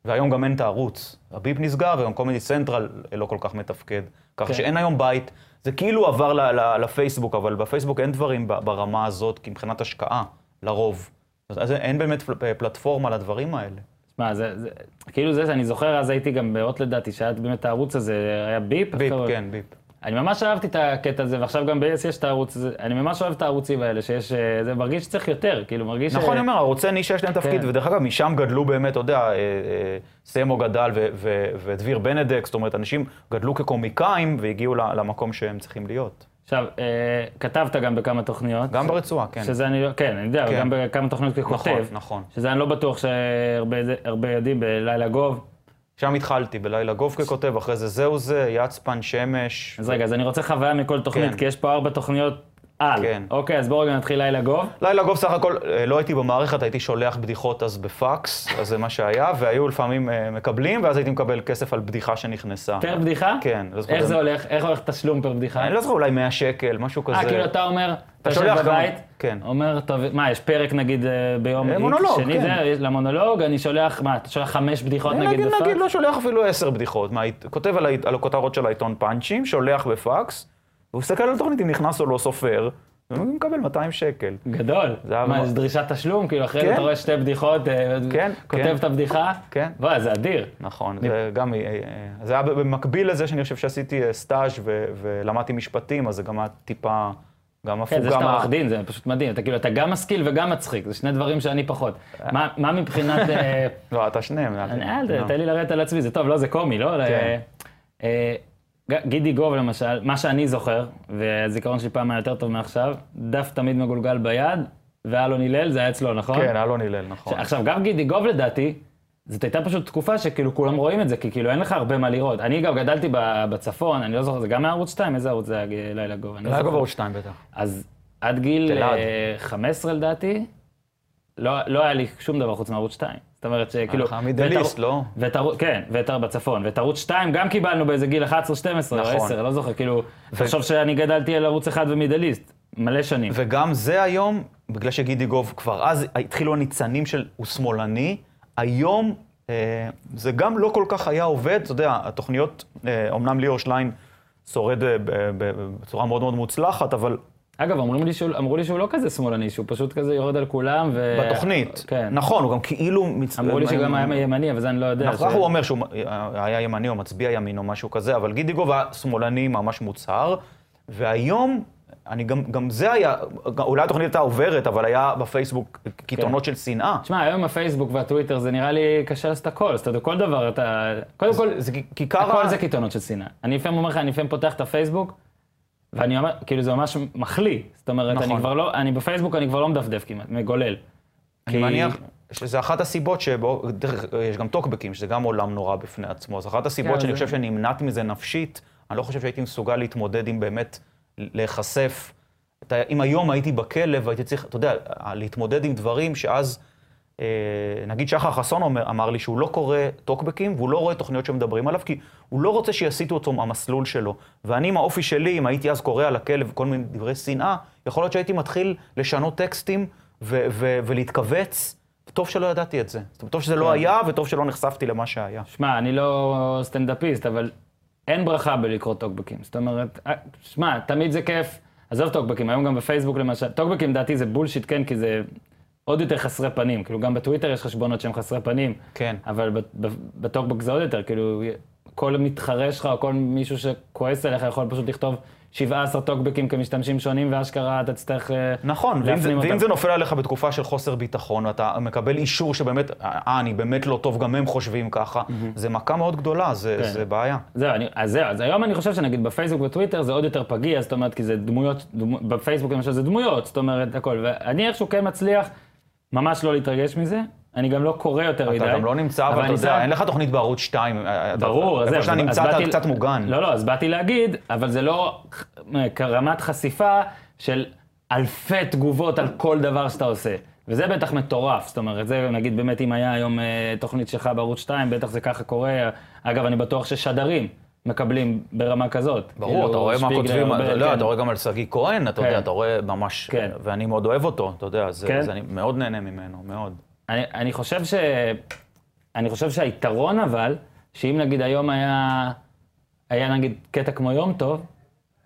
Speaker 2: והיום גם אין את הערוץ. הביפ נסגר, וגם קומדי סנטרל לא כל כך מתפקד. ככה
Speaker 1: כן.
Speaker 2: שאין היום בית. זה כאילו עבר ל- ל- לפייסבוק, אבל בפייסבוק אין דברים ברמה הזאת, כי מבחינת השקעה, לרוב. אז אין באמת פל- פלטפורמה לדברים האלה.
Speaker 1: מה, זה, זה, כאילו זה, אני זוכר, אז הייתי גם באות לדעתי, שהיה באמת הערוץ הזה, היה ביפ.
Speaker 2: ביפ? כן, ביפ.
Speaker 1: אני ממש אהבתי את הקטע הזה, ועכשיו גם ב-yes יש את הערוץ הזה, אני ממש אוהב את הערוצים האלה, שיש, אה, זה מרגיש שצריך יותר, כאילו מרגיש...
Speaker 2: נכון,
Speaker 1: ש-
Speaker 2: אני אומר, ערוצי נישה יש להם תפקיד,
Speaker 1: כן.
Speaker 2: ודרך אגב, משם גדלו באמת, אתה יודע, אה, אה, סמו גדל ודביר בנדק, זאת אומרת, אנשים גדלו כקומיקאים והגיעו למקום שהם צריכים להיות.
Speaker 1: עכשיו, אה, כתבת גם בכמה תוכניות.
Speaker 2: גם ברצועה, כן.
Speaker 1: שזה אני לא, כן, אני יודע,
Speaker 2: כן.
Speaker 1: וגם בכמה תוכניות ככותב.
Speaker 2: נכון, נכון.
Speaker 1: שזה אני לא בטוח שהרבה יודעים, בלילה גוב.
Speaker 2: שם התחלתי, בלילה גוב ככותב, אחרי זה זהו זה, יצפן, שמש.
Speaker 1: אז רגע, אז אני רוצה חוויה מכל תוכנית,
Speaker 2: כן.
Speaker 1: כי יש פה ארבע תוכניות על.
Speaker 2: כן.
Speaker 1: אוקיי, אז בואו רגע נתחיל לילה גוב.
Speaker 2: לילה גוב סך הכל, אה, לא הייתי במערכת, הייתי שולח בדיחות אז בפקס, *laughs* אז זה מה שהיה, והיו לפעמים אה, מקבלים, ואז הייתי מקבל כסף על בדיחה שנכנסה.
Speaker 1: פר בדיחה?
Speaker 2: כן. לא.
Speaker 1: איך זה הולך? איך הולך תשלום פר בדיחה?
Speaker 2: אני לא זוכר, אולי 100 שקל, משהו כזה.
Speaker 1: אה, כאילו אתה אומר, אתה יושב
Speaker 2: שולח
Speaker 1: בבית,
Speaker 2: כן.
Speaker 1: אומר, טוב, מה, יש פרק נגיד אה, ביום
Speaker 2: אה,
Speaker 1: X,
Speaker 2: מונולוג,
Speaker 1: שני
Speaker 2: כן.
Speaker 1: זה, למונולוג, אני שולח, מה, אתה שולח חמש בדיחות
Speaker 2: אה,
Speaker 1: נגיד
Speaker 2: נגיד,
Speaker 1: בפקס?
Speaker 2: נגיד לא שולח אפילו עשר בדיחות, מה, כותב על, על הכותרות של העיתון פאנצ'ים, שולח בפקס, והוא מסתכל על התוכנית אם נכנס או לא סופר, והוא מקבל 200 שקל.
Speaker 1: גדול.
Speaker 2: זה
Speaker 1: מה, יש דרישת תשלום? כאילו, אחרי
Speaker 2: כן.
Speaker 1: אתה רואה שתי בדיחות, אה,
Speaker 2: כן,
Speaker 1: כותב
Speaker 2: כן.
Speaker 1: את הבדיחה?
Speaker 2: כן.
Speaker 1: וואי, זה אדיר.
Speaker 2: נכון, זה גם, אה, אה, זה היה במקביל לזה שאני חושב שעשיתי סטאז' ו- ולמדתי משפטים, אז זה גם היה טיפה, גם
Speaker 1: כן,
Speaker 2: הפוגה.
Speaker 1: זה שאתה עורך דין, זה פשוט מדהים. אתה כאילו, אתה גם משכיל וגם מצחיק, זה שני דברים שאני פחות. מה מה מבחינת... *laughs*
Speaker 2: לא, אתה שניהם.
Speaker 1: אני-. תן לי לרדת על עצמי, זה טוב, לא, זה קומי, לא?
Speaker 2: כן.
Speaker 1: גידי גוב למשל, מה שאני זוכר, והזיכרון שלי פעם היה יותר טוב מעכשיו, דף תמיד מגולגל ביד, ואלון הלל, זה היה אצלו, נכון?
Speaker 2: כן, אלון הלל, נכון.
Speaker 1: עכשיו, גם גידי גוב לדעתי, זאת הייתה פשוט תקופה שכאילו כולם רואים את זה, כי כאילו אין לך הרבה מה לראות. אני גם גדלתי בצפון, אני לא זוכר, זה גם מערוץ 2, איזה ערוץ זה היה לילה גוב? זוכר.
Speaker 2: גם ערוץ 2 בטח.
Speaker 1: אז עד גיל
Speaker 2: אלעד.
Speaker 1: אה, 15 לדעתי, לא, לא היה לי שום דבר חוץ מערוץ 2. זאת אומרת שכאילו...
Speaker 2: לך מידליסט,
Speaker 1: ואת-
Speaker 2: לא?
Speaker 1: ואת כן, ואת בצפון. ואת ערוץ 2 גם קיבלנו באיזה גיל 11, 12 או
Speaker 2: נכון.
Speaker 1: 10, לא זוכר, כאילו... תחשוב שאני גדלתי על ערוץ 1 ומידליסט, מלא שנים.
Speaker 2: וגם זה היום, בגלל שגידי גוב כבר אז התחילו הניצנים של הוא שמאלני, היום אה, זה גם לא כל כך היה עובד, אתה יודע, התוכניות, אה, אמנם ליאור שליין שורד אה, בצורה מאוד מאוד מוצלחת, אבל
Speaker 1: אגב, אמרו לי, שהוא, אמרו לי שהוא לא כזה שמאלני, שהוא פשוט כזה יורד על כולם ו...
Speaker 2: בתוכנית,
Speaker 1: כן.
Speaker 2: נכון, הוא גם כאילו... מצ-
Speaker 1: אמרו לי שגם היה ימני, אבל זה אני לא יודע.
Speaker 2: נכון,
Speaker 1: ש-
Speaker 2: הוא אומר שהוא היה ימני או מצביע ימין או משהו כזה, אבל גידי גוב היה שמאלני ממש מוצהר, והיום, אני גם, גם זה היה, אולי התוכנית הייתה עוברת, אבל היה בפייסבוק קיתונות של שנאה.
Speaker 1: תשמע, היום הפייסבוק והטוויטר זה נראה לי קשה לעשות הכל, אתה יודע, כל דבר אתה... קודם כל,
Speaker 2: זה כיכר...
Speaker 1: הכל זה קיתונות של שנאה. אני לפעמים אומר לך, אני לפעמים פותח את הפייסבוק, ואני אומר, כאילו זה ממש מחליא. זאת אומרת, אני
Speaker 2: נכון.
Speaker 1: כבר לא, אני בפייסבוק אני כבר לא מדפדף כמעט, מגולל.
Speaker 2: אני
Speaker 1: כי-
Speaker 2: מניח שזה אחת הסיבות שבו, יש גם טוקבקים, שזה גם עולם נורא בפני עצמו. אז אחת הסיבות
Speaker 1: כן,
Speaker 2: שאני
Speaker 1: זה-
Speaker 2: חושב שנמנעתי מזה נפשית, אני לא חושב שהייתי מסוגל להתמודד עם באמת להיחשף. אתה, אם היום הייתי בכלא והייתי צריך, אתה יודע, להתמודד עם דברים שאז, נגיד שחר חסון אומר, אמר לי שהוא לא קורא טוקבקים והוא לא רואה תוכניות שמדברים עליו, כי הוא לא רוצה שיסיטו אותו מהמסלול שלו. ואני, עם האופי שלי, אם הייתי אז קורא על הכלב כל מיני דברי שנאה, יכול להיות שהייתי מתחיל לשנות טקסטים ו- ו- ולהתכווץ. טוב שלא ידעתי את זה. טוב שזה לא
Speaker 1: כן.
Speaker 2: היה, וטוב שלא נחשפתי למה שהיה.
Speaker 1: שמע, אני לא סטנדאפיסט, אבל אין ברכה בלקרוא טוקבקים. זאת אומרת, אה, שמע, תמיד זה כיף. עזוב טוקבקים, היום גם בפייסבוק למשל. טוקבקים לדעתי זה bullshit, כן, כי זה עוד יותר חסרי פנים. כאילו, גם בטוויטר יש חשבונות שהם חסרי פנים.
Speaker 2: כן.
Speaker 1: אבל ב- ב- בטוקבק זה עוד יותר, כאילו, כל מתחרה שלך, או כל מישהו שכועס עליך יכול פשוט לכתוב 17 טוקבקים כמשתמשים שונים, ואשכרה אתה תצטרך אה,
Speaker 2: נכון, ואם זה,
Speaker 1: להפנים
Speaker 2: ואם
Speaker 1: אותם.
Speaker 2: זה נופל עליך בתקופה של חוסר ביטחון, ואתה מקבל אישור שבאמת, אה, אני באמת לא טוב, גם הם חושבים ככה, זה מכה מאוד גדולה, זה,
Speaker 1: כן.
Speaker 2: זה בעיה.
Speaker 1: זהו, אני, אז זהו, אז היום אני חושב שנגיד בפייסבוק וטוויטר זה עוד יותר פגיע, זאת אומרת, כי זה דמויות, דמו, בפייסבוק למשל זה דמויות, זאת אומרת, הכל. ואני איכשהו כן מצליח ממש לא להתרגש מזה, אני גם לא קורא יותר מדי.
Speaker 2: אתה גם לא נמצא, אבל אתה יודע,
Speaker 1: שם-
Speaker 2: אין לך תוכנית בערוץ 2.
Speaker 1: ברור, אז
Speaker 2: איפה
Speaker 1: זהו,
Speaker 2: שאתה
Speaker 1: אז
Speaker 2: נמצא, אתה קצת מוגן.
Speaker 1: לא, לא, אז באתי להגיד, אבל זה לא רמת חשיפה של אלפי תגובות על כל דבר שאתה עושה. וזה בטח מטורף, זאת אומרת, זה נגיד באמת אם היה היום אה, תוכנית שלך בערוץ 2, בטח זה ככה קורה. אגב, אני בטוח ששדרים, מקבלים ברמה כזאת.
Speaker 2: ברור,
Speaker 1: כאילו,
Speaker 2: אתה רואה מה כותבים, אתה יודע,
Speaker 1: כן.
Speaker 2: אתה רואה גם על שגיא כהן, אתה
Speaker 1: כן.
Speaker 2: יודע, אתה רואה ממש,
Speaker 1: כן.
Speaker 2: ואני מאוד אוהב אותו, אתה יודע, זה,
Speaker 1: כן.
Speaker 2: זה אני מאוד נהנה ממנו, מאוד.
Speaker 1: אני, אני חושב ש... אני חושב שהיתרון אבל, שאם נגיד היום היה, היה נגיד קטע כמו יום טוב,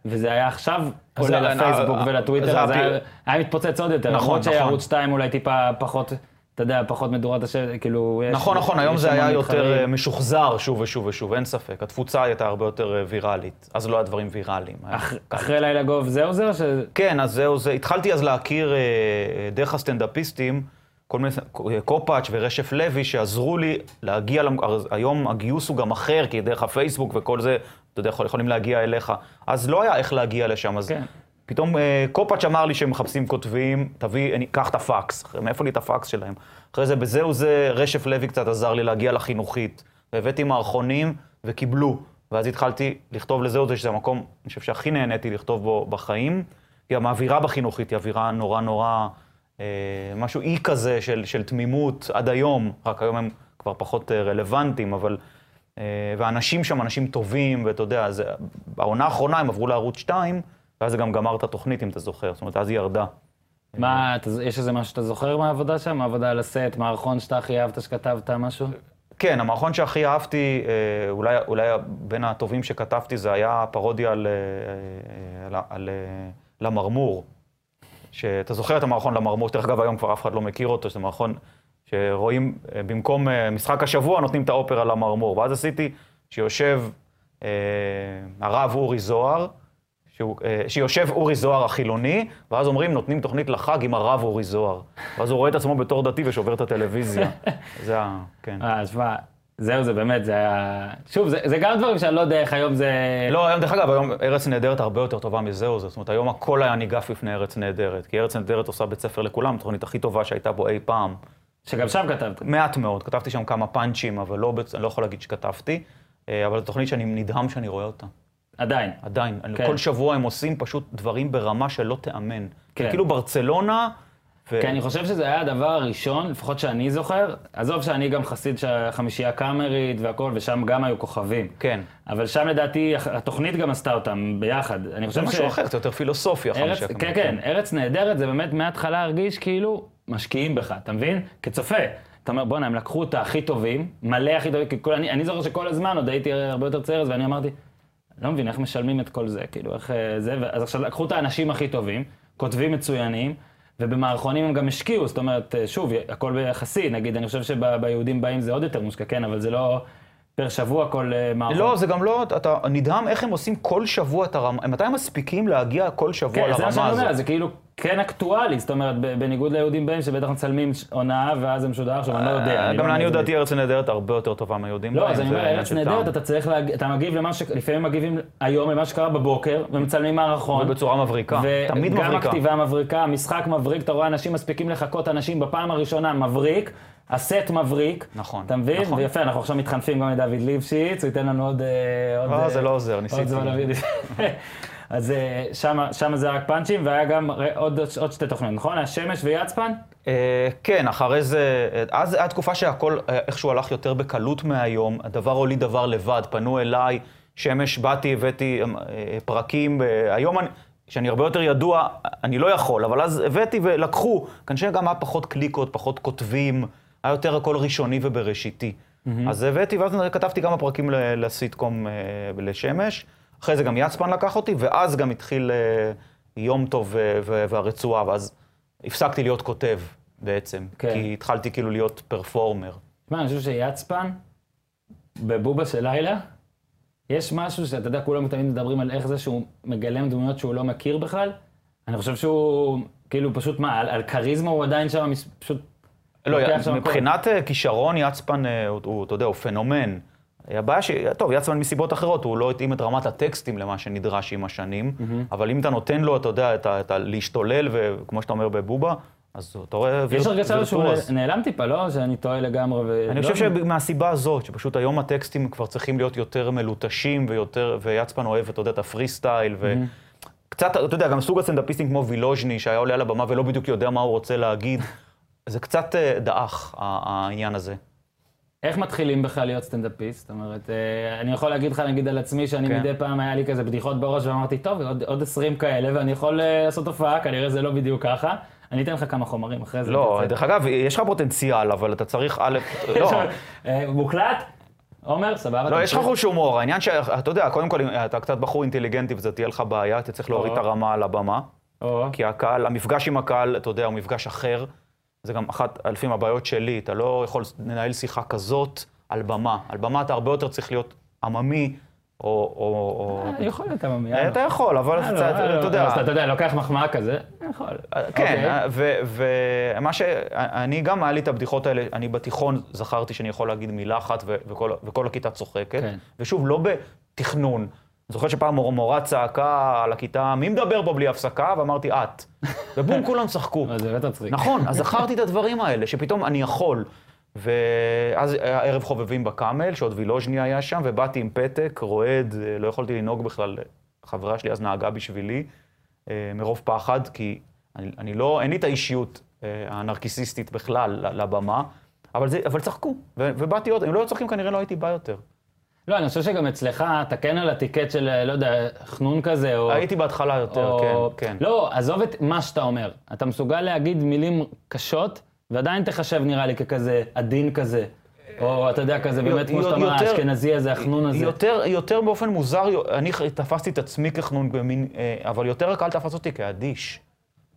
Speaker 1: וזה היה עכשיו
Speaker 2: אז
Speaker 1: עולה לפייסבוק
Speaker 2: אה,
Speaker 1: ולטוויטר,
Speaker 2: זה
Speaker 1: אז היה, מתפוצץ עוד יותר.
Speaker 2: נכון,
Speaker 1: למרות
Speaker 2: נכון.
Speaker 1: שערוץ 2 אולי טיפה פחות, אתה יודע, פחות מדורת השם, כאילו... יש,
Speaker 2: נכון, נכון, היום
Speaker 1: יש
Speaker 2: זה היה
Speaker 1: המון
Speaker 2: יותר
Speaker 1: מתחרים.
Speaker 2: אה, משוחזר שוב ושוב ושוב, אין ספק. התפוצה הייתה הרבה יותר אה, ויראלית, אז לא היה דברים ויראליים.
Speaker 1: אח-. אחרי לילה גוב זהו זה או ש...
Speaker 2: כן, אז זהו זה. התחלתי אז להכיר אה, דרך הסטנדאפיסטים, כל מיני, קופאץ' ורשף לוי, שעזרו לי להגיע, למ- היום הגיוס הוא גם אחר, כי דרך הפייסבוק וכל זה, אתה יודע, יכול- יכולים להגיע אליך. אז לא היה איך להגיע לשם, אז
Speaker 1: כן.
Speaker 2: פתאום אה, קופאץ' אמר לי שהם מחפשים כותבים, תביא, אני- קח את הפקס, מאיפה לי את הפקס שלהם? אחרי זה, בזהו זה, רשף לוי קצת עזר לי להגיע לחינוכית, והבאתי מערכונים וקיבלו. ואז התחלתי לכתוב לזהו זה, שזה המקום, אני חושב שהכי נהניתי לכתוב בו בחיים. כי גם האווירה בחינוכית היא אווירה נורא נורא, אה, משהו אי כזה של, של תמימות עד היום, רק היום הם כבר פחות אה, רלוונטיים, אבל... אה, והאנשים שם אנשים טובים, ואתה יודע, זה, בעונה האחרונה הם עברו לערוץ 2, ואז זה גם גמר את התוכנית, אם אתה זוכר, זאת אומרת, אז היא ירדה.
Speaker 1: מה, אתה- יש איזה משהו שאתה זוכר מהעבודה שם? העבודה על הסט, מערכון שאתה הכי אהבת שכתבת משהו?
Speaker 2: כן, המערכון שהכי אהבתי, אה, אולי, אולי בין הטובים שכתבתי, זה היה פרודיה על, אה, על, על אה, למרמור. שאתה זוכר את המערכון למרמור, שדרך אגב היום כבר אף אחד לא מכיר אותו, שזה מערכון שרואים, אה, במקום אה, משחק השבוע נותנים את האופרה למרמור. ואז עשיתי שיושב אה, הרב אורי זוהר, שהוא, אה, שיושב אורי זוהר החילוני, ואז אומרים, נותנים תוכנית לחג עם הרב אורי זוהר. ואז הוא רואה את עצמו בתור דתי ושובר את הטלוויזיה. *laughs* זה ה... כן.
Speaker 1: אה, שמע, זהו, זה באמת, זה היה... שוב, זה, זה גם דברים שאני לא יודע איך היום זה...
Speaker 2: לא, היום, דרך אגב, היום ארץ נהדרת הרבה יותר טובה מזהו זה. זאת אומרת, היום הכל היה ניגף בפני ארץ נהדרת. כי ארץ נהדרת עושה בית ספר לכולם, התוכנית הכי טובה שהייתה בו אי פעם.
Speaker 1: שגם שם כתבת.
Speaker 2: מעט מאוד, כתבתי שם כמה פאנצ'ים, אבל לא, אני לא יכול להגיד שכתבתי. אה, אבל זו תוכנית שאני נדהם שאני רואה אותה.
Speaker 1: עדיין.
Speaker 2: עדיין.
Speaker 1: כן.
Speaker 2: כן. כל שבוע הם עושים פשוט דברים ברמה שלא תיאמן.
Speaker 1: כן.
Speaker 2: כן. כאילו ברצלונה, ו...
Speaker 1: כי אני חושב שזה היה הדבר הראשון, לפחות שאני זוכר, עזוב שאני גם חסיד של החמישייה קאמרית והכל, ושם גם היו כוכבים.
Speaker 2: כן.
Speaker 1: אבל שם לדעתי, התוכנית גם עשתה אותם ביחד. אני
Speaker 2: זה
Speaker 1: חושב
Speaker 2: משהו אחר, זה יותר פילוסופיה.
Speaker 1: ארץ,
Speaker 2: חמישה
Speaker 1: כן,
Speaker 2: כמובן.
Speaker 1: כן, ארץ נהדרת זה באמת מההתחלה הרגיש כאילו משקיעים בך, אתה מבין? כצופה. אתה אומר, בואנה, הם לקחו את הכי טובים, מלא הכי טובים, כי כל, אני, אני זוכר שכל הזמן, עוד הייתי הרבה יותר צעיר, ואני אמרתי, לא מבין איך משלמים את כל זה, כאילו, איך אה, זה, אז עכשיו לקחו את האנשים הכי טובים, כותבים מצוינים, ובמערכונים הם גם השקיעו, זאת אומרת, אה, שוב, הכל ביחסי, נגיד, אני חושב שביהודים באים זה עוד יותר מושקע, כן, אבל זה לא פר שבוע כל אה, מערכון.
Speaker 2: לא, זה גם לא, אתה נדהם איך הם עושים כל שבוע את הרמה, מתי הם מספיקים להגיע כל שבוע
Speaker 1: כן, זה מה שאני
Speaker 2: לרמה
Speaker 1: אומר,
Speaker 2: הזאת?
Speaker 1: זה כאילו כן אקטואלי, זאת אומרת, בניגוד ליהודים בהם, שבטח מצלמים עונה ואז זה משודר, עכשיו אני לא יודע. אני
Speaker 2: גם
Speaker 1: לא
Speaker 2: לעניות. דעתי ארץ נהדרת הרבה יותר טובה מהיהודים.
Speaker 1: לא,
Speaker 2: בהם,
Speaker 1: אז אני אומר, ארץ נהדרת. אתה צריך אתה מגיב למה ש... לפעמים מגיבים היום למה שקרה בבוקר, ומצלמים מערכון.
Speaker 2: ובצורה מבריקה, תמיד
Speaker 1: וגם
Speaker 2: מבריקה.
Speaker 1: הכתיבה מבריקה, המשחק מבריק, אתה רואה אנשים מספיקים לחכות אנשים בפעם הראשונה, מבריק, הסט מבריק.
Speaker 2: נכון,
Speaker 1: אתה מבין?
Speaker 2: נכון.
Speaker 1: ויפה, אנחנו עכשיו מתחנפים גם לדוד ליפשיץ, הוא ייתן לנו עוד... אה, עוד,
Speaker 2: אה,
Speaker 1: אה,
Speaker 2: זה לא עוזר,
Speaker 1: עוד
Speaker 2: ניסיתי.
Speaker 1: אז אה, שמה זה רק פאנצ'ים, והיה גם עוד עוד שתי תוכניות, נכון? היה שמש ויצפן?
Speaker 2: אה, כן, אחרי זה, אה, אז הייתה תקופה שהכל איכשהו הלך יותר בקלות מהיום, הדבר הוליד דבר לבד, פנו אליי, שמש, באתי, הבאתי פרקים, היום אני... שאני הרבה יותר ידוע, אני לא יכול, אבל אז הבאתי ולקחו. כנראה גם היה פחות קליקות, פחות כותבים, היה יותר הכל ראשוני ובראשיתי. אז הבאתי, ואז כתבתי כמה פרקים לסיטקום לשמש. אחרי זה גם יצפן לקח אותי, ואז גם התחיל אה, יום טוב והרצועה, ואז הפסקתי להיות כותב בעצם.
Speaker 1: כן.
Speaker 2: כי התחלתי כאילו להיות פרפורמר.
Speaker 1: תשמע, אני חושב שיצפן, בבובה של לילה, יש משהו שאתה יודע, כולם תמיד מדברים על איך זה שהוא מגלם דמויות שהוא לא מכיר בכלל. אני חושב שהוא, כאילו, פשוט מה, על, על כריזמה הוא עדיין שם, פשוט...
Speaker 2: לא, מבחינת אה, כישרון, יצפן אה, הוא, הוא, אתה יודע, הוא פנומן. הבעיה ש... טוב, יצפן מסיבות אחרות, הוא לא התאים את רמת הטקסטים למה שנדרש עם השנים, אבל אם אתה נותן לו, אתה יודע, את ה... את ה... להשתולל, וכמו שאתה אומר בבובה, אז אתה רואה
Speaker 1: יש
Speaker 2: ויר-
Speaker 1: הרגשה שהוא
Speaker 2: וירטואוז.
Speaker 1: נעלם טיפה, לא? שאני טועה לגמרי ו...
Speaker 2: אני
Speaker 1: לא
Speaker 2: חושב. שמהסיבה הזאת, שפשוט היום הטקסטים כבר צריכים להיות יותר מלוטשים ויותר, ויצפן אוהב, אתה יודע, את הפרי סטייל, וקצת, אתה יודע, גם סוג הסטנדאפיסטים כמו וילוז'ני, שהיה עולה על הבמה ולא בדיוק יודע מה הוא רוצה להגיד, זה קצת אה, דעך, העניין הזה.
Speaker 1: איך מתחילים בכלל להיות סטנדאפיסט? זאת אומרת, אה, אני יכול להגיד לך, נגיד על עצמי, שאני
Speaker 2: כן.
Speaker 1: מדי פעם היה לי כזה בדיחות בראש, ואמרתי, טוב, עוד, עוד 20 כאלה, ואני יכול אה, לעשות הופעה, כנראה זה לא בדיוק ככה. אני אתן לך כמה חומרים אחרי זה.
Speaker 2: לא. דרך אגב, יש לך פוטנציאל, אבל אתה צריך א', לא. *laughs*
Speaker 1: אה, מוקלט? עומר, סבבה?
Speaker 2: לא, יש לך. חוש הומור. העניין שאתה יודע, קודם כל, אתה קצת בחור אינטליגנטי וזה תהיה לך בעיה, אתה צריך להוריד את. הרמה על הבמה. כי הקהל, המפגש עם הקהל, אתה יודע, הוא מפגש אחר. זה גם אחת, לפעמים הבעיות שלי, אתה לא יכול לנהל שיחה כזאת על במה. על במה אתה הרבה יותר צריך להיות עממי, או... או, או...
Speaker 1: אה, יכול להיות עממי.
Speaker 2: אה, אתה יכול, אבל
Speaker 1: אה, לא, לא,
Speaker 2: אתה יודע.
Speaker 1: אתה יודע, לוקח מחמאה כזה, יכול.
Speaker 2: כן,
Speaker 1: אוקיי.
Speaker 2: ומה ש... אני גם, היה לי את הבדיחות האלה, אני בתיכון זכרתי שאני יכול להגיד מילה אחת וכל הכיתה צוחקת.
Speaker 1: כן.
Speaker 2: ושוב, לא בתכנון. זוכר שפעם מור- מורה צעקה על הכיתה, מי מדבר פה בלי הפסקה? ואמרתי, את. ובום, כולם צחקו.
Speaker 1: אה, *laughs* זה באמת מצחיק.
Speaker 2: נכון, אז זכרתי את הדברים האלה, שפתאום אני יכול. ואז היה ערב חובבים בקאמל, שעוד וילוז'ני היה שם, ובאתי עם פתק, רועד, אה, לא יכולתי לנהוג בכלל. חברה שלי אז נהגה בשבילי, אה, מרוב פחד, כי אני, אני לא, אין לי את האישיות אה, הנרקיסיסטית בכלל ל- לבמה, אבל, זה, אבל צחקו, ובאתי עוד, אם לא היו צוחקים כנראה לא הייתי בא יותר.
Speaker 1: לא, אני חושב שגם אצלך, אתה כן על הטיקט של, לא יודע, חנון כזה, או...
Speaker 2: הייתי בהתחלה יותר,
Speaker 1: או...
Speaker 2: כן, כן.
Speaker 1: לא, עזוב את מה שאתה אומר. אתה מסוגל להגיד מילים קשות, ועדיין תחשב, נראה לי, ככזה עדין כזה. או אתה יודע, כזה באמת, כמו שאתה אומר, האשכנזי הזה, החנון הזה.
Speaker 2: יותר, יותר באופן מוזר, אני תפסתי את עצמי כחנון במין, אה, אבל יותר הקהל תפס אותי כאדיש.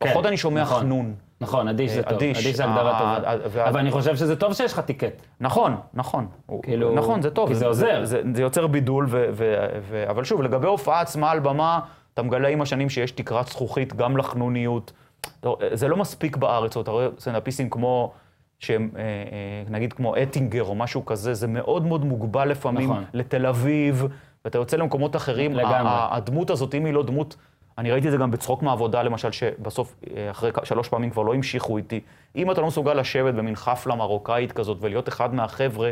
Speaker 1: כן,
Speaker 2: פחות אני שומע
Speaker 1: נכון.
Speaker 2: חנון.
Speaker 1: נכון, אדיש זה
Speaker 2: אה,
Speaker 1: טוב.
Speaker 2: אדיש.
Speaker 1: אדיש זה הגדרה
Speaker 2: אה,
Speaker 1: טובה.
Speaker 2: אה, וה-
Speaker 1: אבל אני חושב שזה טוב שיש לך טיקט.
Speaker 2: נכון, נכון.
Speaker 1: כאילו,
Speaker 2: נכון, זה טוב.
Speaker 1: כי זה עוזר.
Speaker 2: זה, זה, זה יוצר בידול, ו, ו, ו, אבל שוב, לגבי הופעה עצמה על במה, אתה מגלה עם השנים שיש תקרת זכוכית גם לחנוניות. זה לא מספיק בארץ, אתה רואה סטנדאפיסטים כמו, שהם, נגיד כמו אטינגר או משהו כזה, זה מאוד מאוד מוגבל לפעמים
Speaker 1: נכון.
Speaker 2: לתל אביב, ואתה יוצא למקומות אחרים.
Speaker 1: לגמרי.
Speaker 2: הדמות הזאת, אם היא לא דמות... אני ראיתי את זה גם בצחוק מהעבודה, למשל, שבסוף, אה, אחרי שלוש פעמים כבר לא המשיכו איתי. אם אתה לא מסוגל לשבת במין חפלה מרוקאית כזאת ולהיות אחד מהחבר'ה,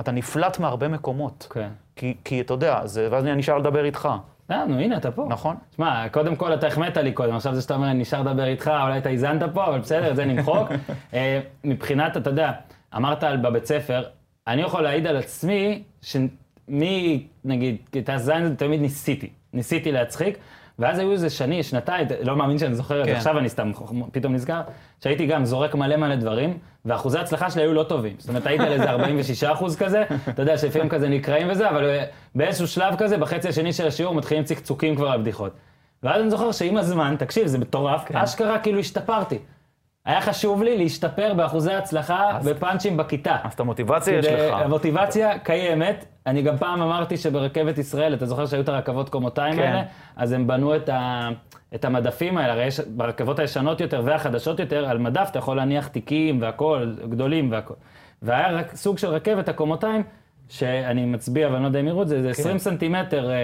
Speaker 2: אתה נפלט מהרבה מקומות.
Speaker 1: כן.
Speaker 2: כי, כי אתה יודע, זה, ואז אני נשאר לדבר איתך.
Speaker 1: אה, נו, הנה, אתה פה.
Speaker 2: נכון.
Speaker 1: שמע, קודם כל אתה החמאת לי קודם, עכשיו זה שאתה אומר, נשאר לדבר איתך, אולי אתה האזנת פה, אבל בסדר, את זה נמחוק. *laughs* אה, מבחינת, אתה יודע, אמרת על בבית ספר, אני יכול להעיד על עצמי, שמי, נגיד, כיתה ז' תמיד ניסיתי, ניסיתי להצחיק, ואז היו איזה שני, שנתיים, לא מאמין שאני זוכר את זה,
Speaker 2: כן.
Speaker 1: עכשיו אני סתם פתאום נזכר, שהייתי גם זורק מלא מלא דברים, ואחוזי ההצלחה שלי היו לא טובים. זאת אומרת, הייתי על איזה 46 אחוז כזה, אתה יודע, שלפעמים כזה נקראים וזה, אבל באיזשהו שלב כזה, בחצי השני של השיעור, מתחילים צקצוקים כבר על בדיחות. ואז אני זוכר שעם הזמן, תקשיב, זה מטורף,
Speaker 2: כן.
Speaker 1: אשכרה כאילו השתפרתי. היה חשוב לי להשתפר באחוזי הצלחה בפאנצ'ים בכיתה.
Speaker 2: אז את המוטיבציה יש לך.
Speaker 1: המוטיבציה קיימת. אני גם פעם אמרתי שברכבת ישראל, אתה זוכר שהיו את הרכבות קומותיים
Speaker 2: כן.
Speaker 1: האלה? אז הם בנו את, ה, את המדפים האלה, הרי יש ברכבות הישנות יותר והחדשות יותר, על מדף אתה יכול להניח תיקים והכול, גדולים והכול. והיה רק סוג של רכבת הקומותיים, שאני מצביע, ואני לא יודע אם יראו את זה, זה 20 סנטימטר אה,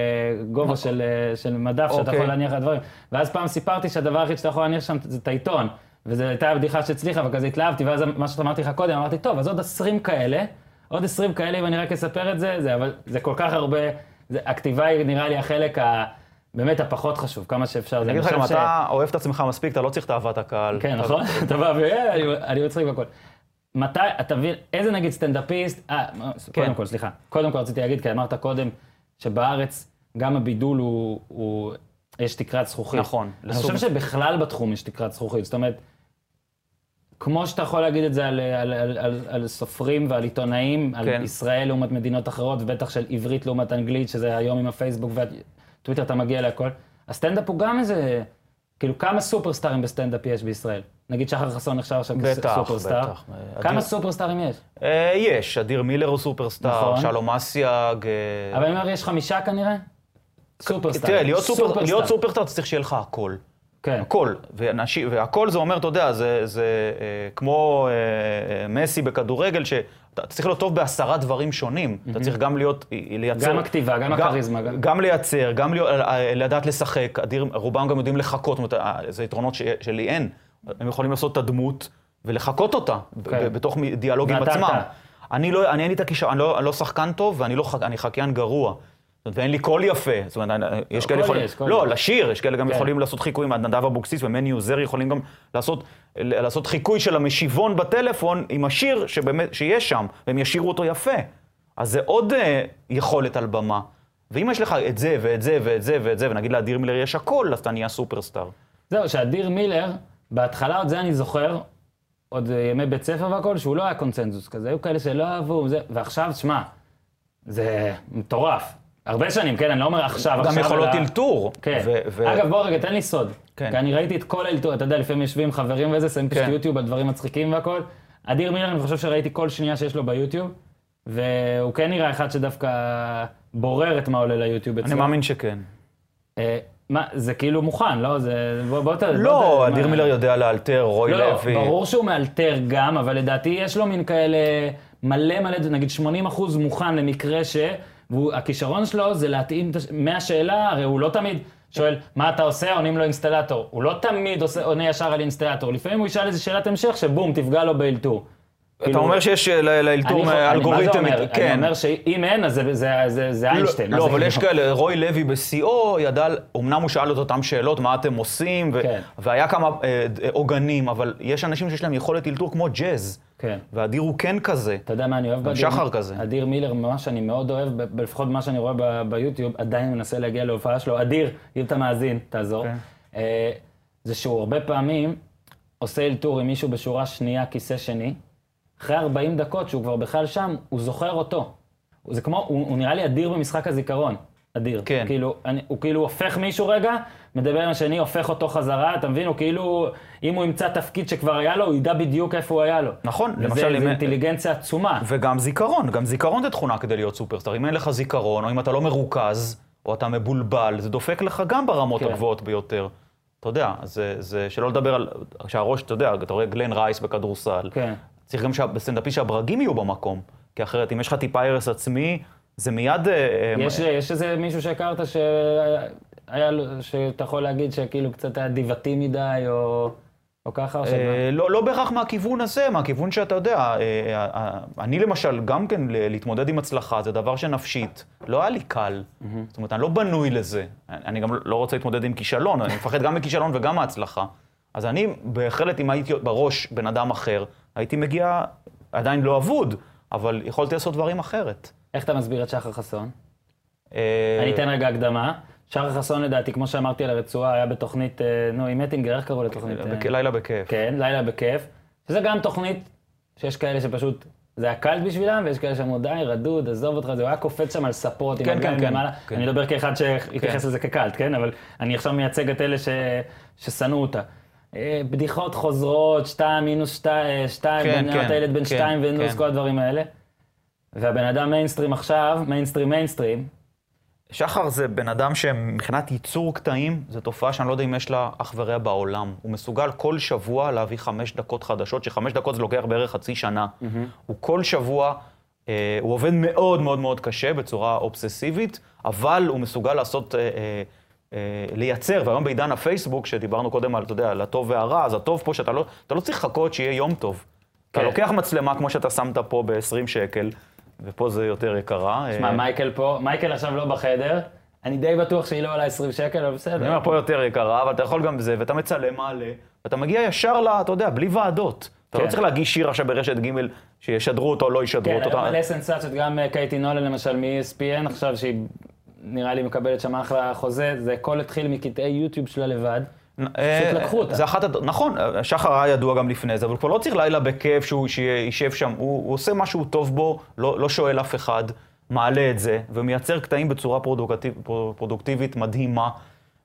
Speaker 1: גובה של, אה, של מדף שאתה
Speaker 2: כן. אוקיי.
Speaker 1: יכול להניח על דברים. ואז פעם סיפרתי שהדבר היחיד שאתה יכול להניח שם זה את העיתון. וזו הייתה בדיחה שהצליחה, וכזה התלהבתי, ואז מה שאמרתי לך קודם, אמרתי, טוב, אז עוד 20 כאלה, עוד 20 כאלה, אם אני רק אספר את זה, זה, אבל זה כל כך הרבה, זה, הכתיבה היא נראה לי החלק ה... באמת הפחות חשוב, כמה שאפשר.
Speaker 2: אני אגיד לך, אם אתה אוהב את עצמך מספיק, אתה לא צריך את אהבת הקהל.
Speaker 1: כן, נכון? *laughs* אתה בא ו... "אה, אני- מצחיק והכל. מתי, אתה מבין, איזה נגיד סטנדאפיסט, אה,
Speaker 2: כן.
Speaker 1: קודם כל, סליחה. קודם כל רציתי להגיד, כי אמרת קודם, שבארץ גם הבידול הוא, הוא יש תקרת זכוכית.
Speaker 2: נכון,
Speaker 1: אני
Speaker 2: לסוג-
Speaker 1: חושב שבכלל בתחום יש תקרת זכוכית. זאת אומרת, כמו שאתה יכול להגיד את זה על, על, על, על, על סופרים ועל עיתונאים, על
Speaker 2: כן.
Speaker 1: ישראל לעומת מדינות אחרות, ובטח של עברית לעומת אנגלית, שזה היום עם הפייסבוק והטוויטר, אתה מגיע להכל. הסטנדאפ הוא גם איזה, כאילו, כמה סופרסטארים בסטנדאפ יש בישראל? נגיד שחר חסון נחשב עכשיו
Speaker 2: בטח,
Speaker 1: כסופרסטאר.
Speaker 2: בטח.
Speaker 1: כמה
Speaker 2: אדיר-
Speaker 1: סופרסטארים יש?
Speaker 2: אה, יש, אדיר מילר הוא סופרסטאר,
Speaker 1: נכון.
Speaker 2: שלום אסיאג. אה,
Speaker 1: אבל אני אומר, יש חמישה כנראה? סופרסטאר.
Speaker 2: תראה, להיות סופר- להיות סופרסטאר אתה צריך שיהיה לך הכל.
Speaker 1: כן.
Speaker 2: הכל, ואנשים, והכל זה אומר, אתה יודע, זה, זה אה, כמו אה, אה, מסי בכדורגל, שאתה צריך להיות טוב בעשרה דברים שונים. אתה צריך גם להיות, אה, לייצר...
Speaker 1: גם הכתיבה, גם הכריזמה, גם-
Speaker 2: גם לייצר, גם להיות, אה, לדעת לשחק, אדיר, רובם גם יודעים לחקות, זאת אומרת, זה יתרונות ש, שלי אין. הם יכולים לעשות את הדמות ולחקות אותה, ב-
Speaker 1: כן.
Speaker 2: ב- בתוך דיאלוג עם עצמם.
Speaker 1: אתה.
Speaker 2: אני לא, אני אין לי את הכישרון, אני לא, אני לא שחקן טוב ואני לא, אני חקיין גרוע. אומרת, ואין לי קול יפה. זאת אומרת, יש כאלה
Speaker 1: קול
Speaker 2: יכולים...
Speaker 1: יש,
Speaker 2: לא,
Speaker 1: יש.
Speaker 2: לשיר, יש כאלה גם
Speaker 1: כן.
Speaker 2: יכולים לעשות חיקויים, נדב אבוקסיס ומני עוזר יכולים גם לעשות, לעשות חיקוי של המשיבון בטלפון עם השיר שבאמת, שיש שם, והם ישירו אותו יפה. אז זה עוד אה, יכולת על במה. ואם יש לך את זה ואת זה ואת זה ואת זה, ונגיד לאדיר מילר יש הכל, אז אתה נהיה סופרסטאר.
Speaker 1: זהו, שאדיר מילר, בהתחלה עוד זה אני זוכר, עוד אה, ימי בית ספר והכל, שהוא לא היה קונצנזוס כזה, היו כאלה שלא אהבו, זה, ועכשיו, שמע, זה מטורף. הרבה שנים, כן, אני לא אומר עכשיו,
Speaker 2: גם
Speaker 1: עכשיו,
Speaker 2: יכולות
Speaker 1: אלא-
Speaker 2: אלתור.
Speaker 1: כן.
Speaker 2: ו- ו-
Speaker 1: אגב, בוא רגע, תן לי סוד.
Speaker 2: כן.
Speaker 1: כי אני ראיתי את כל האלתור, אתה יודע, לפעמים יושבים חברים וזה, שמים פשוט
Speaker 2: כן.
Speaker 1: יוטיוב על דברים מצחיקים והכל. אדיר מילר, אני חושב שראיתי כל שנייה שיש לו ביוטיוב, והוא כן נראה אחד שדווקא בורר את מה עולה ליוטיוב אצלו.
Speaker 2: אני מאמין שכן.
Speaker 1: אה, מה, זה כאילו מוכן, לא? זה... בוא, בוא, ת- בוא,
Speaker 2: לא,
Speaker 1: ת-
Speaker 2: אדיר
Speaker 1: מה-
Speaker 2: מילר יודע לאלתר, רוי
Speaker 1: לא,
Speaker 2: לוי.
Speaker 1: ברור שהוא מאלתר גם, אבל לדעתי יש לו מין כאלה מלא מלא, נגיד 80 אחוז מוכן למקרה ש... והכישרון שלו זה להתאים מהשאלה, הרי הוא לא תמיד שואל, מה אתה עושה? עונים לו אינסטלטור. הוא לא תמיד עושה, עונה ישר על אינסטלטור. לפעמים הוא ישאל איזה שאלת המשך שבום, תפגע לו באלתור.
Speaker 2: אתה
Speaker 1: כאילו,
Speaker 2: אומר שיש אה, לאלתור.
Speaker 1: מה זה אומר?
Speaker 2: כן.
Speaker 1: אני אומר שאם אין, אז זה- זה- זה- זה איינשטיין.
Speaker 2: לא,
Speaker 1: מה
Speaker 2: אבל יש
Speaker 1: כאילו?
Speaker 2: כאלה, רוי לוי בשיאו ידע, אמנם הוא שאל את אותן שאלות, מה אתם עושים,
Speaker 1: כן.
Speaker 2: והיה כמה אה, עוגנים, אבל יש אנשים שיש להם יכולת אלתור כמו ג'אז,
Speaker 1: כן.
Speaker 2: ואדיר הוא כן כזה.
Speaker 1: אתה יודע מה אני אוהב באדיר?
Speaker 2: שחר כזה.
Speaker 1: אדיר מילר, ממש אני מאוד אוהב, לפחות מה שאני רואה ב- ביוטיוב, עדיין מנסה להגיע להופעה שלו. אדיר, אם אתה מאזין, תעזור.
Speaker 2: כן.
Speaker 1: אה, זה שהוא הרבה פעמים עושה אלתור עם מישהו בשורה שנייה, כיסא שני. אחרי 40 דקות שהוא כבר בכלל שם, הוא זוכר אותו. זה כמו, הוא, הוא נראה לי אדיר במשחק הזיכרון. אדיר.
Speaker 2: כן.
Speaker 1: כאילו, אני, הוא כאילו הופך מישהו רגע, מדבר עם השני, הופך אותו חזרה, אתה מבין? הוא כאילו, אם הוא ימצא תפקיד שכבר היה לו, הוא ידע בדיוק איפה הוא היה לו.
Speaker 2: נכון,
Speaker 1: וזה,
Speaker 2: למשל,
Speaker 1: זה אינטליגנציה עצומה.
Speaker 2: וגם זיכרון, גם זיכרון זה תכונה כדי להיות סופרסטאר. אם אין לך זיכרון, או אם אתה לא מרוכז, או אתה מבולבל, זה דופק לך גם ברמות
Speaker 1: כן.
Speaker 2: הגבוהות ביותר. אתה יודע, זה, זה שלא לדבר על, שהראש, אתה יודע, אתה רואה גלן רייס בכדורסל.
Speaker 1: כן.
Speaker 2: צריך גם שבסטנדאפיסט שהברגים יהיו במקום, כי אחרת אם יש לך טיפה הרס עצמי, זה מיד... אה,
Speaker 1: יש, יש איזה מישהו שהכרת שהיה, לו- שאתה יכול להגיד שכאילו קצת היה דיבתי מדי, או, או ככה, או שמה?
Speaker 2: אה, לא, לא בהכרח מהכיוון הזה, מהכיוון שאתה יודע, אה, אה, אה, אני למשל, גם כן להתמודד עם הצלחה, זה דבר שנפשית, לא היה לי קל. זאת אומרת, אני לא בנוי לזה. אני גם לא רוצה להתמודד עם כישלון, אני מפחד גם מכישלון וגם מהצלחה. אז אני בהחלט, אם הייתי בראש בן אדם אחר, הייתי מגיע, עדיין לא אבוד, אבל יכולתי לעשות דברים אחרת.
Speaker 1: איך אתה מסביר את שחר חסון?
Speaker 2: אה,
Speaker 1: אני אתן רגע הקדמה. שחר חסון לדעתי, כמו שאמרתי על הרצועה, היה בתוכנית, אה, נו, עם מטינגר, איך קראו לתוכנית? אה,
Speaker 2: לילה בכיף.
Speaker 1: כן, לילה בכיף. שזה גם תוכנית שיש כאלה שפשוט, זה היה קל בשבילם, ויש כאלה שאמרו, די, רדוד, עזוב אותך, זה הוא היה קופץ שם על ספות עם
Speaker 2: כן,
Speaker 1: הרגליים
Speaker 2: כן, כן,
Speaker 1: למעלה.
Speaker 2: כן.
Speaker 1: אני מדבר כאחד שהתייחס
Speaker 2: כן.
Speaker 1: לזה כקלט, כן? אבל אני עכשיו מייצג את אלה ששנאו אותה. אה, בדיחות חוזרות, שתיים, מינוס שתיים, שתיים,
Speaker 2: כן,
Speaker 1: בן-
Speaker 2: כן,
Speaker 1: אתה ילד בן
Speaker 2: כן,
Speaker 1: שתיים ונוס,
Speaker 2: כן.
Speaker 1: כל הדברים האלה. והבן אדם מיינסטרים עכשיו, mainstream mainstream,
Speaker 2: שחר זה בן אדם שמבחינת ייצור קטעים, זו תופעה שאני לא יודע אם יש לה אח ורע בעולם. הוא מסוגל כל שבוע להביא חמש דקות חדשות, שחמש דקות זה לוקח בערך חצי שנה. הוא כל שבוע, אה, הוא עובד מאוד מאוד מאוד קשה בצורה אובססיבית, אבל הוא מסוגל לעשות, אה, אה, אה, לייצר, והיום בעידן הפייסבוק, שדיברנו קודם על, אתה יודע, על הטוב והרע, אז הטוב פה שאתה לא, אתה לא צריך לחכות שיהיה יום טוב. אתה
Speaker 1: כן.
Speaker 2: לוקח מצלמה כמו שאתה שמת פה ב-20 שקל, ופה זה יותר יקרה.
Speaker 1: שמע,
Speaker 2: אה,
Speaker 1: מייקל פה, מייקל עכשיו לא בחדר, אני די בטוח שהיא לא עולה 20 שקל, אבל
Speaker 2: אני
Speaker 1: בסדר.
Speaker 2: אומר, פה יותר יקרה, אבל אתה יכול גם בזה, ואתה מצלם, מעלה, ואתה מגיע ישר ל... אתה יודע, בלי ועדות. אתה לא
Speaker 1: כן.
Speaker 2: צריך להגיש שיר עכשיו ברשת ג' שישדרו אותו או לא ישדרו
Speaker 1: כן,
Speaker 2: אותו.
Speaker 1: היום
Speaker 2: אתה-
Speaker 1: מלא סנסציות, גם אה, קייטי נולן למשל מ-ESPN עכשיו, שהיא נראה לי מקבלת שם אחלה חוזה, זה הכל התחיל מקטעי יוטיוב שלה לבד.
Speaker 2: אה,
Speaker 1: פשוט לקחו אותה.
Speaker 2: זה אחת, נכון, שחר היה ידוע גם לפני זה, אבל כבר לא צריך לילה בכיף שהוא שישב שם, הוא, הוא עושה מה שהוא טוב בו, לא, לא שואל אף אחד, מעלה את זה, ומייצר קטעים בצורה פרודוקטיב, פרודוקטיבית מדהימה,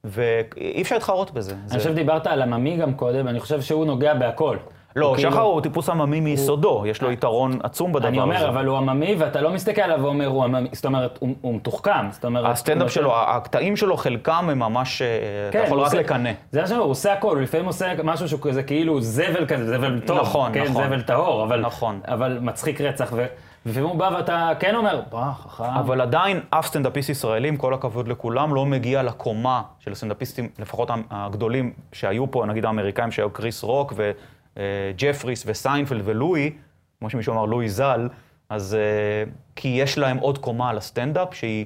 Speaker 2: ואי אפשר להתחרות בזה. זה...
Speaker 1: אני חושב שדיברת על עממי גם קודם, אני חושב שהוא נוגע בהכל.
Speaker 2: לא,
Speaker 1: הוא כאילו-
Speaker 2: שחר הוא טיפוס עממי מיסודו, יש לו יתרון עצום בדבר
Speaker 1: אני
Speaker 2: הזה.
Speaker 1: אומר, אבל הוא עממי, ואתה לא מסתכל עליו ואומר, הוא עממי, זאת אומרת, הוא הוא מתוחכם, זאת אומרת...
Speaker 2: הסטנדאפ
Speaker 1: הוא
Speaker 2: שלו, הקטעים שלו, חלקם הם ממש, אה, אתה
Speaker 1: כן,
Speaker 2: יכול
Speaker 1: הוא
Speaker 2: רק
Speaker 1: עושה-
Speaker 2: לקנא.
Speaker 1: זה מה שאומר, הוא עושה הכל, הוא לפעמים עושה משהו שהוא כזה כאילו זבל כזה, זבל טוב.
Speaker 2: נכון,
Speaker 1: כן,
Speaker 2: נכון.
Speaker 1: זבל טהור, אבל,
Speaker 2: נכון.
Speaker 1: אבל מצחיק רצח, ו- ולפעמים הוא בא ואתה כן אומר, וואה, חכם.
Speaker 2: אבל עדיין אף סטנדאפיסט ישראלי, עם כל הכבוד לכולם, לא מגיע לקומה של סטנדאפיסטים, לפחות הגדולים שהיו פה, נגיד האמריקאים שהיו קריס רוק וג'פריז וסיינפלד ולואי, כמו שמישהו אמר, לואי ז"ל, אז אה, כי יש להם עוד קומה על הסטנדאפ שהיא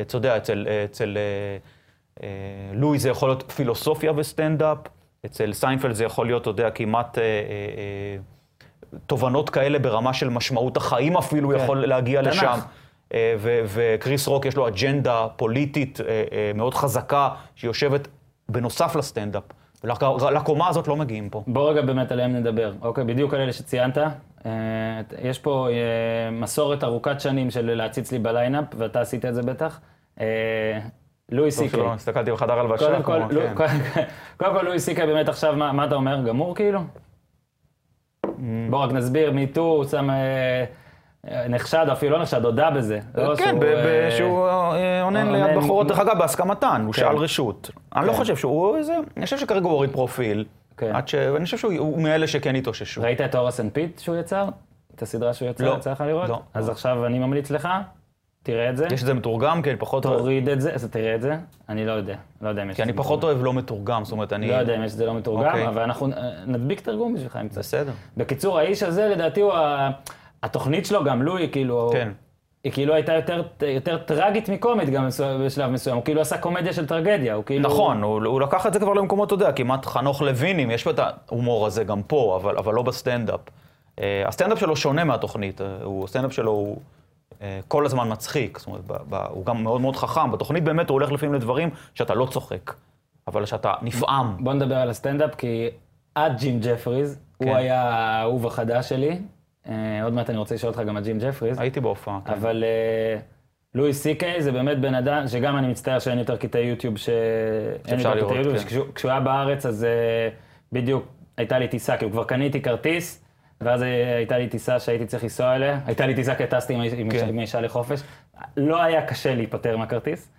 Speaker 2: אתה יודע, אצל, אצל אה, אה, לואי זה יכול להיות פילוסופיה וסטנדאפ, אצל סיינפלד זה יכול להיות, אתה יודע, כמעט אה, אה, אה, תובנות כאלה ברמה של משמעות החיים אפילו
Speaker 1: כן.
Speaker 2: יכול להגיע
Speaker 1: תנ"ך.
Speaker 2: לשם. אה, ו- וקריס רוק יש לו אג'נדה פוליטית אה, אה, מאוד חזקה, שיושבת בנוסף לסטנדאפ. ולקומה הזאת לא מגיעים פה.
Speaker 1: בוא רגע באמת עליהם נדבר. אוקיי, בדיוק על אלה שציינת. אה, יש פה אה, מסורת ארוכת שנים של להציץ לי ב line-up, ואתה עשית את זה בטח. אה, לואי
Speaker 2: טוב
Speaker 1: סי.קיי.
Speaker 2: שלא הסתכלתי בחדר הלבשה.
Speaker 1: קודם כל,
Speaker 2: כן.
Speaker 1: קודם- קודם כל לואי סי.קיי באמת עכשיו, מה אתה אומר? גמור כאילו? בוא רק נסביר, מיטו, הוא שם... אה, אה, נחשד, אפילו לא נחשד, הודה בזה. לא
Speaker 2: כן,
Speaker 1: שהוא, אה,
Speaker 2: אה, עונן ליד בחורות, דרך אגב, בהסכמתן, הוא
Speaker 1: כן.
Speaker 2: שאל רשות. אני לא
Speaker 1: כן.
Speaker 2: חושב שהוא איזה, אני חושב שכרגע הוא הוריד פרופיל.
Speaker 1: כן.
Speaker 2: עד ש... אני חושב שהוא הוא מאלה שכן התאוששו.
Speaker 1: ראית את הוראס אנד פיט שהוא יצר? את הסדרה שהוא יצר?
Speaker 2: לא.
Speaker 1: יצא לך לראות?
Speaker 2: לא.
Speaker 1: אז עכשיו אני ממליץ לך, תראה את זה.
Speaker 2: יש את זה מתורגם, כי אני פחות...
Speaker 1: תוריד את זה, אז תראה את זה. אני לא יודע, לא יודע אם יש
Speaker 2: כי אני פחות. אוהב לא מתורגם, זאת אומרת, אני...
Speaker 1: לא יודע אם יש את זה לא מתורגם,
Speaker 2: אוקיי.
Speaker 1: אבל אנחנו אה, נדביק תרגום בשבילך אם.
Speaker 2: בסדר.
Speaker 1: בקיצור, האיש הזה, לדעתי, הוא ה... התוכנית שלו, גם לואי, כאילו...
Speaker 2: כן.
Speaker 1: היא כאילו הייתה יותר, יותר טרגית מקומית גם בשלב מסוים, הוא כאילו עשה קומדיה של טרגדיה, הוא כאילו...
Speaker 2: נכון, הוא, הוא לקח את זה כבר למקומות, אתה יודע, כמעט חנוך לוינים, יש פה את ההומור הזה גם פה, אבל, אבל לא בסטנדאפ. אה, הסטנדאפ שלו שונה מהתוכנית, אה, הוא, הסטנדאפ שלו הוא אה, כל הזמן מצחיק, זאת אומרת, ב, ב, הוא גם מאוד מאוד חכם. בתוכנית באמת הוא הולך לפעמים לדברים שאתה לא צוחק, אבל שאתה נפעם.
Speaker 1: בוא נדבר על הסטנדאפ, כי עד ג'ים ג'פריז,
Speaker 2: כן.
Speaker 1: הוא היה האהוב החדש שלי. אה, עוד מעט אני רוצה לשאול אותך גם על ג'ים ג'פריז.
Speaker 2: הייתי בהופעה, כן.
Speaker 1: אבל אה, לואי סי קיי זה באמת בן אדם, שגם אני מצטער שאין יותר קטעי יוטיוב, ש... אין
Speaker 2: שאפשר
Speaker 1: יותר קטעי יוטיוב,
Speaker 2: כן.
Speaker 1: כשהוא היה בארץ אז אה, בדיוק הייתה לי טיסה, כאילו כבר קניתי כרטיס, ואז הייתה לי טיסה שהייתי צריך לנסוע אליה, הייתה לי טיסה כי טסתי עם
Speaker 2: כן.
Speaker 1: אישה- האישה לחופש, לא היה קשה להיפטר מהכרטיס.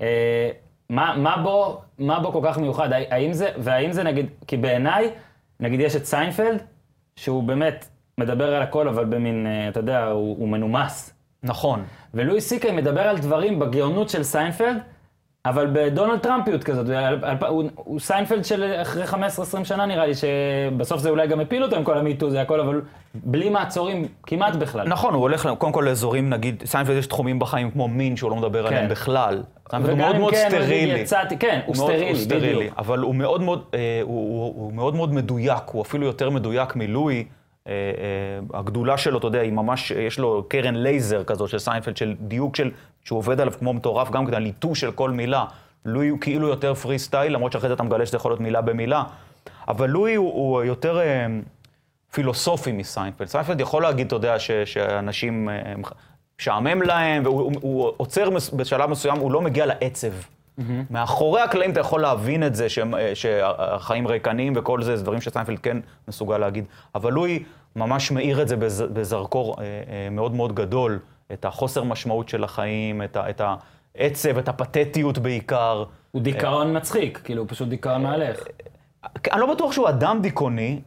Speaker 1: אה, מה, מה, בו, מה בו כל כך מיוחד? הא- האם זה, והאם זה נגיד, כי בעיניי, נגיד יש את סיינפלד, שהוא באמת מדבר על הכל, אבל במין, אה, אתה יודע, הוא, הוא מנומס.
Speaker 2: נכון.
Speaker 1: ולואי סי.קיי מדבר על דברים בגאונות של סיינפלד, אבל בדונלד טראמפיות כזאת. על- הוא, הוא סיינפלד של אחרי 15-20 שנה נראה לי, שבסוף זה אולי גם הפיל אותו עם כל ה MeToo, זה הכל, אבל בלי מעצורים כמעט בכלל.
Speaker 2: נכון, הוא הולך קודם כל לאזורים, נגיד, סיינפלד יש תחומים בחיים כמו מין שהוא לא מדבר עליהם בכלל. הוא
Speaker 1: וגם
Speaker 2: מאוד מאוד
Speaker 1: כן,
Speaker 2: סטרילי.
Speaker 1: יצאתי, כן, הוא
Speaker 2: מאוד-
Speaker 1: סטרילי, בדיוק.
Speaker 2: אבל הוא מאוד מאוד, אה, הוא, הוא, הוא מאוד מאוד מדויק, הוא אפילו יותר מדויק מלואי. אה, אה, הגדולה שלו, אתה יודע, היא ממש, יש לו קרן לייזר כזאת של סיינפלד, של דיוק של, שהוא עובד עליו כמו מטורף, גם כדי הליטוש של כל מילה. לואי הוא כאילו יותר free style, למרות שאחרי זה אתה מגלה שזה יכול להיות מילה במילה. אבל לואי הוא, הוא יותר אה, פילוסופי מסיינפלד. סיינפלד יכול להגיד, אתה יודע, ש, שאנשים, אה, משעמם להם, והוא הוא, הוא עוצר בשלב מסוים, הוא לא מגיע לעצב. מאחורי הקלעים אתה יכול להבין את זה, שהם, אה, שהחיים ריקניים וכל זה, זה דברים שסיינפלד כן מסוגל להגיד. אבל לואי ממש מאיר את זה בז, בזרקור אה, אה, מאוד מאוד גדול, את החוסר משמעות של החיים, את, ה, את העצב, את הפתטיות בעיקר.
Speaker 1: הוא דיכאון מצחיק, כאילו, הוא פשוט דיכאון מהלך.
Speaker 2: אני לא בטוח שהוא אדם דיכאוני,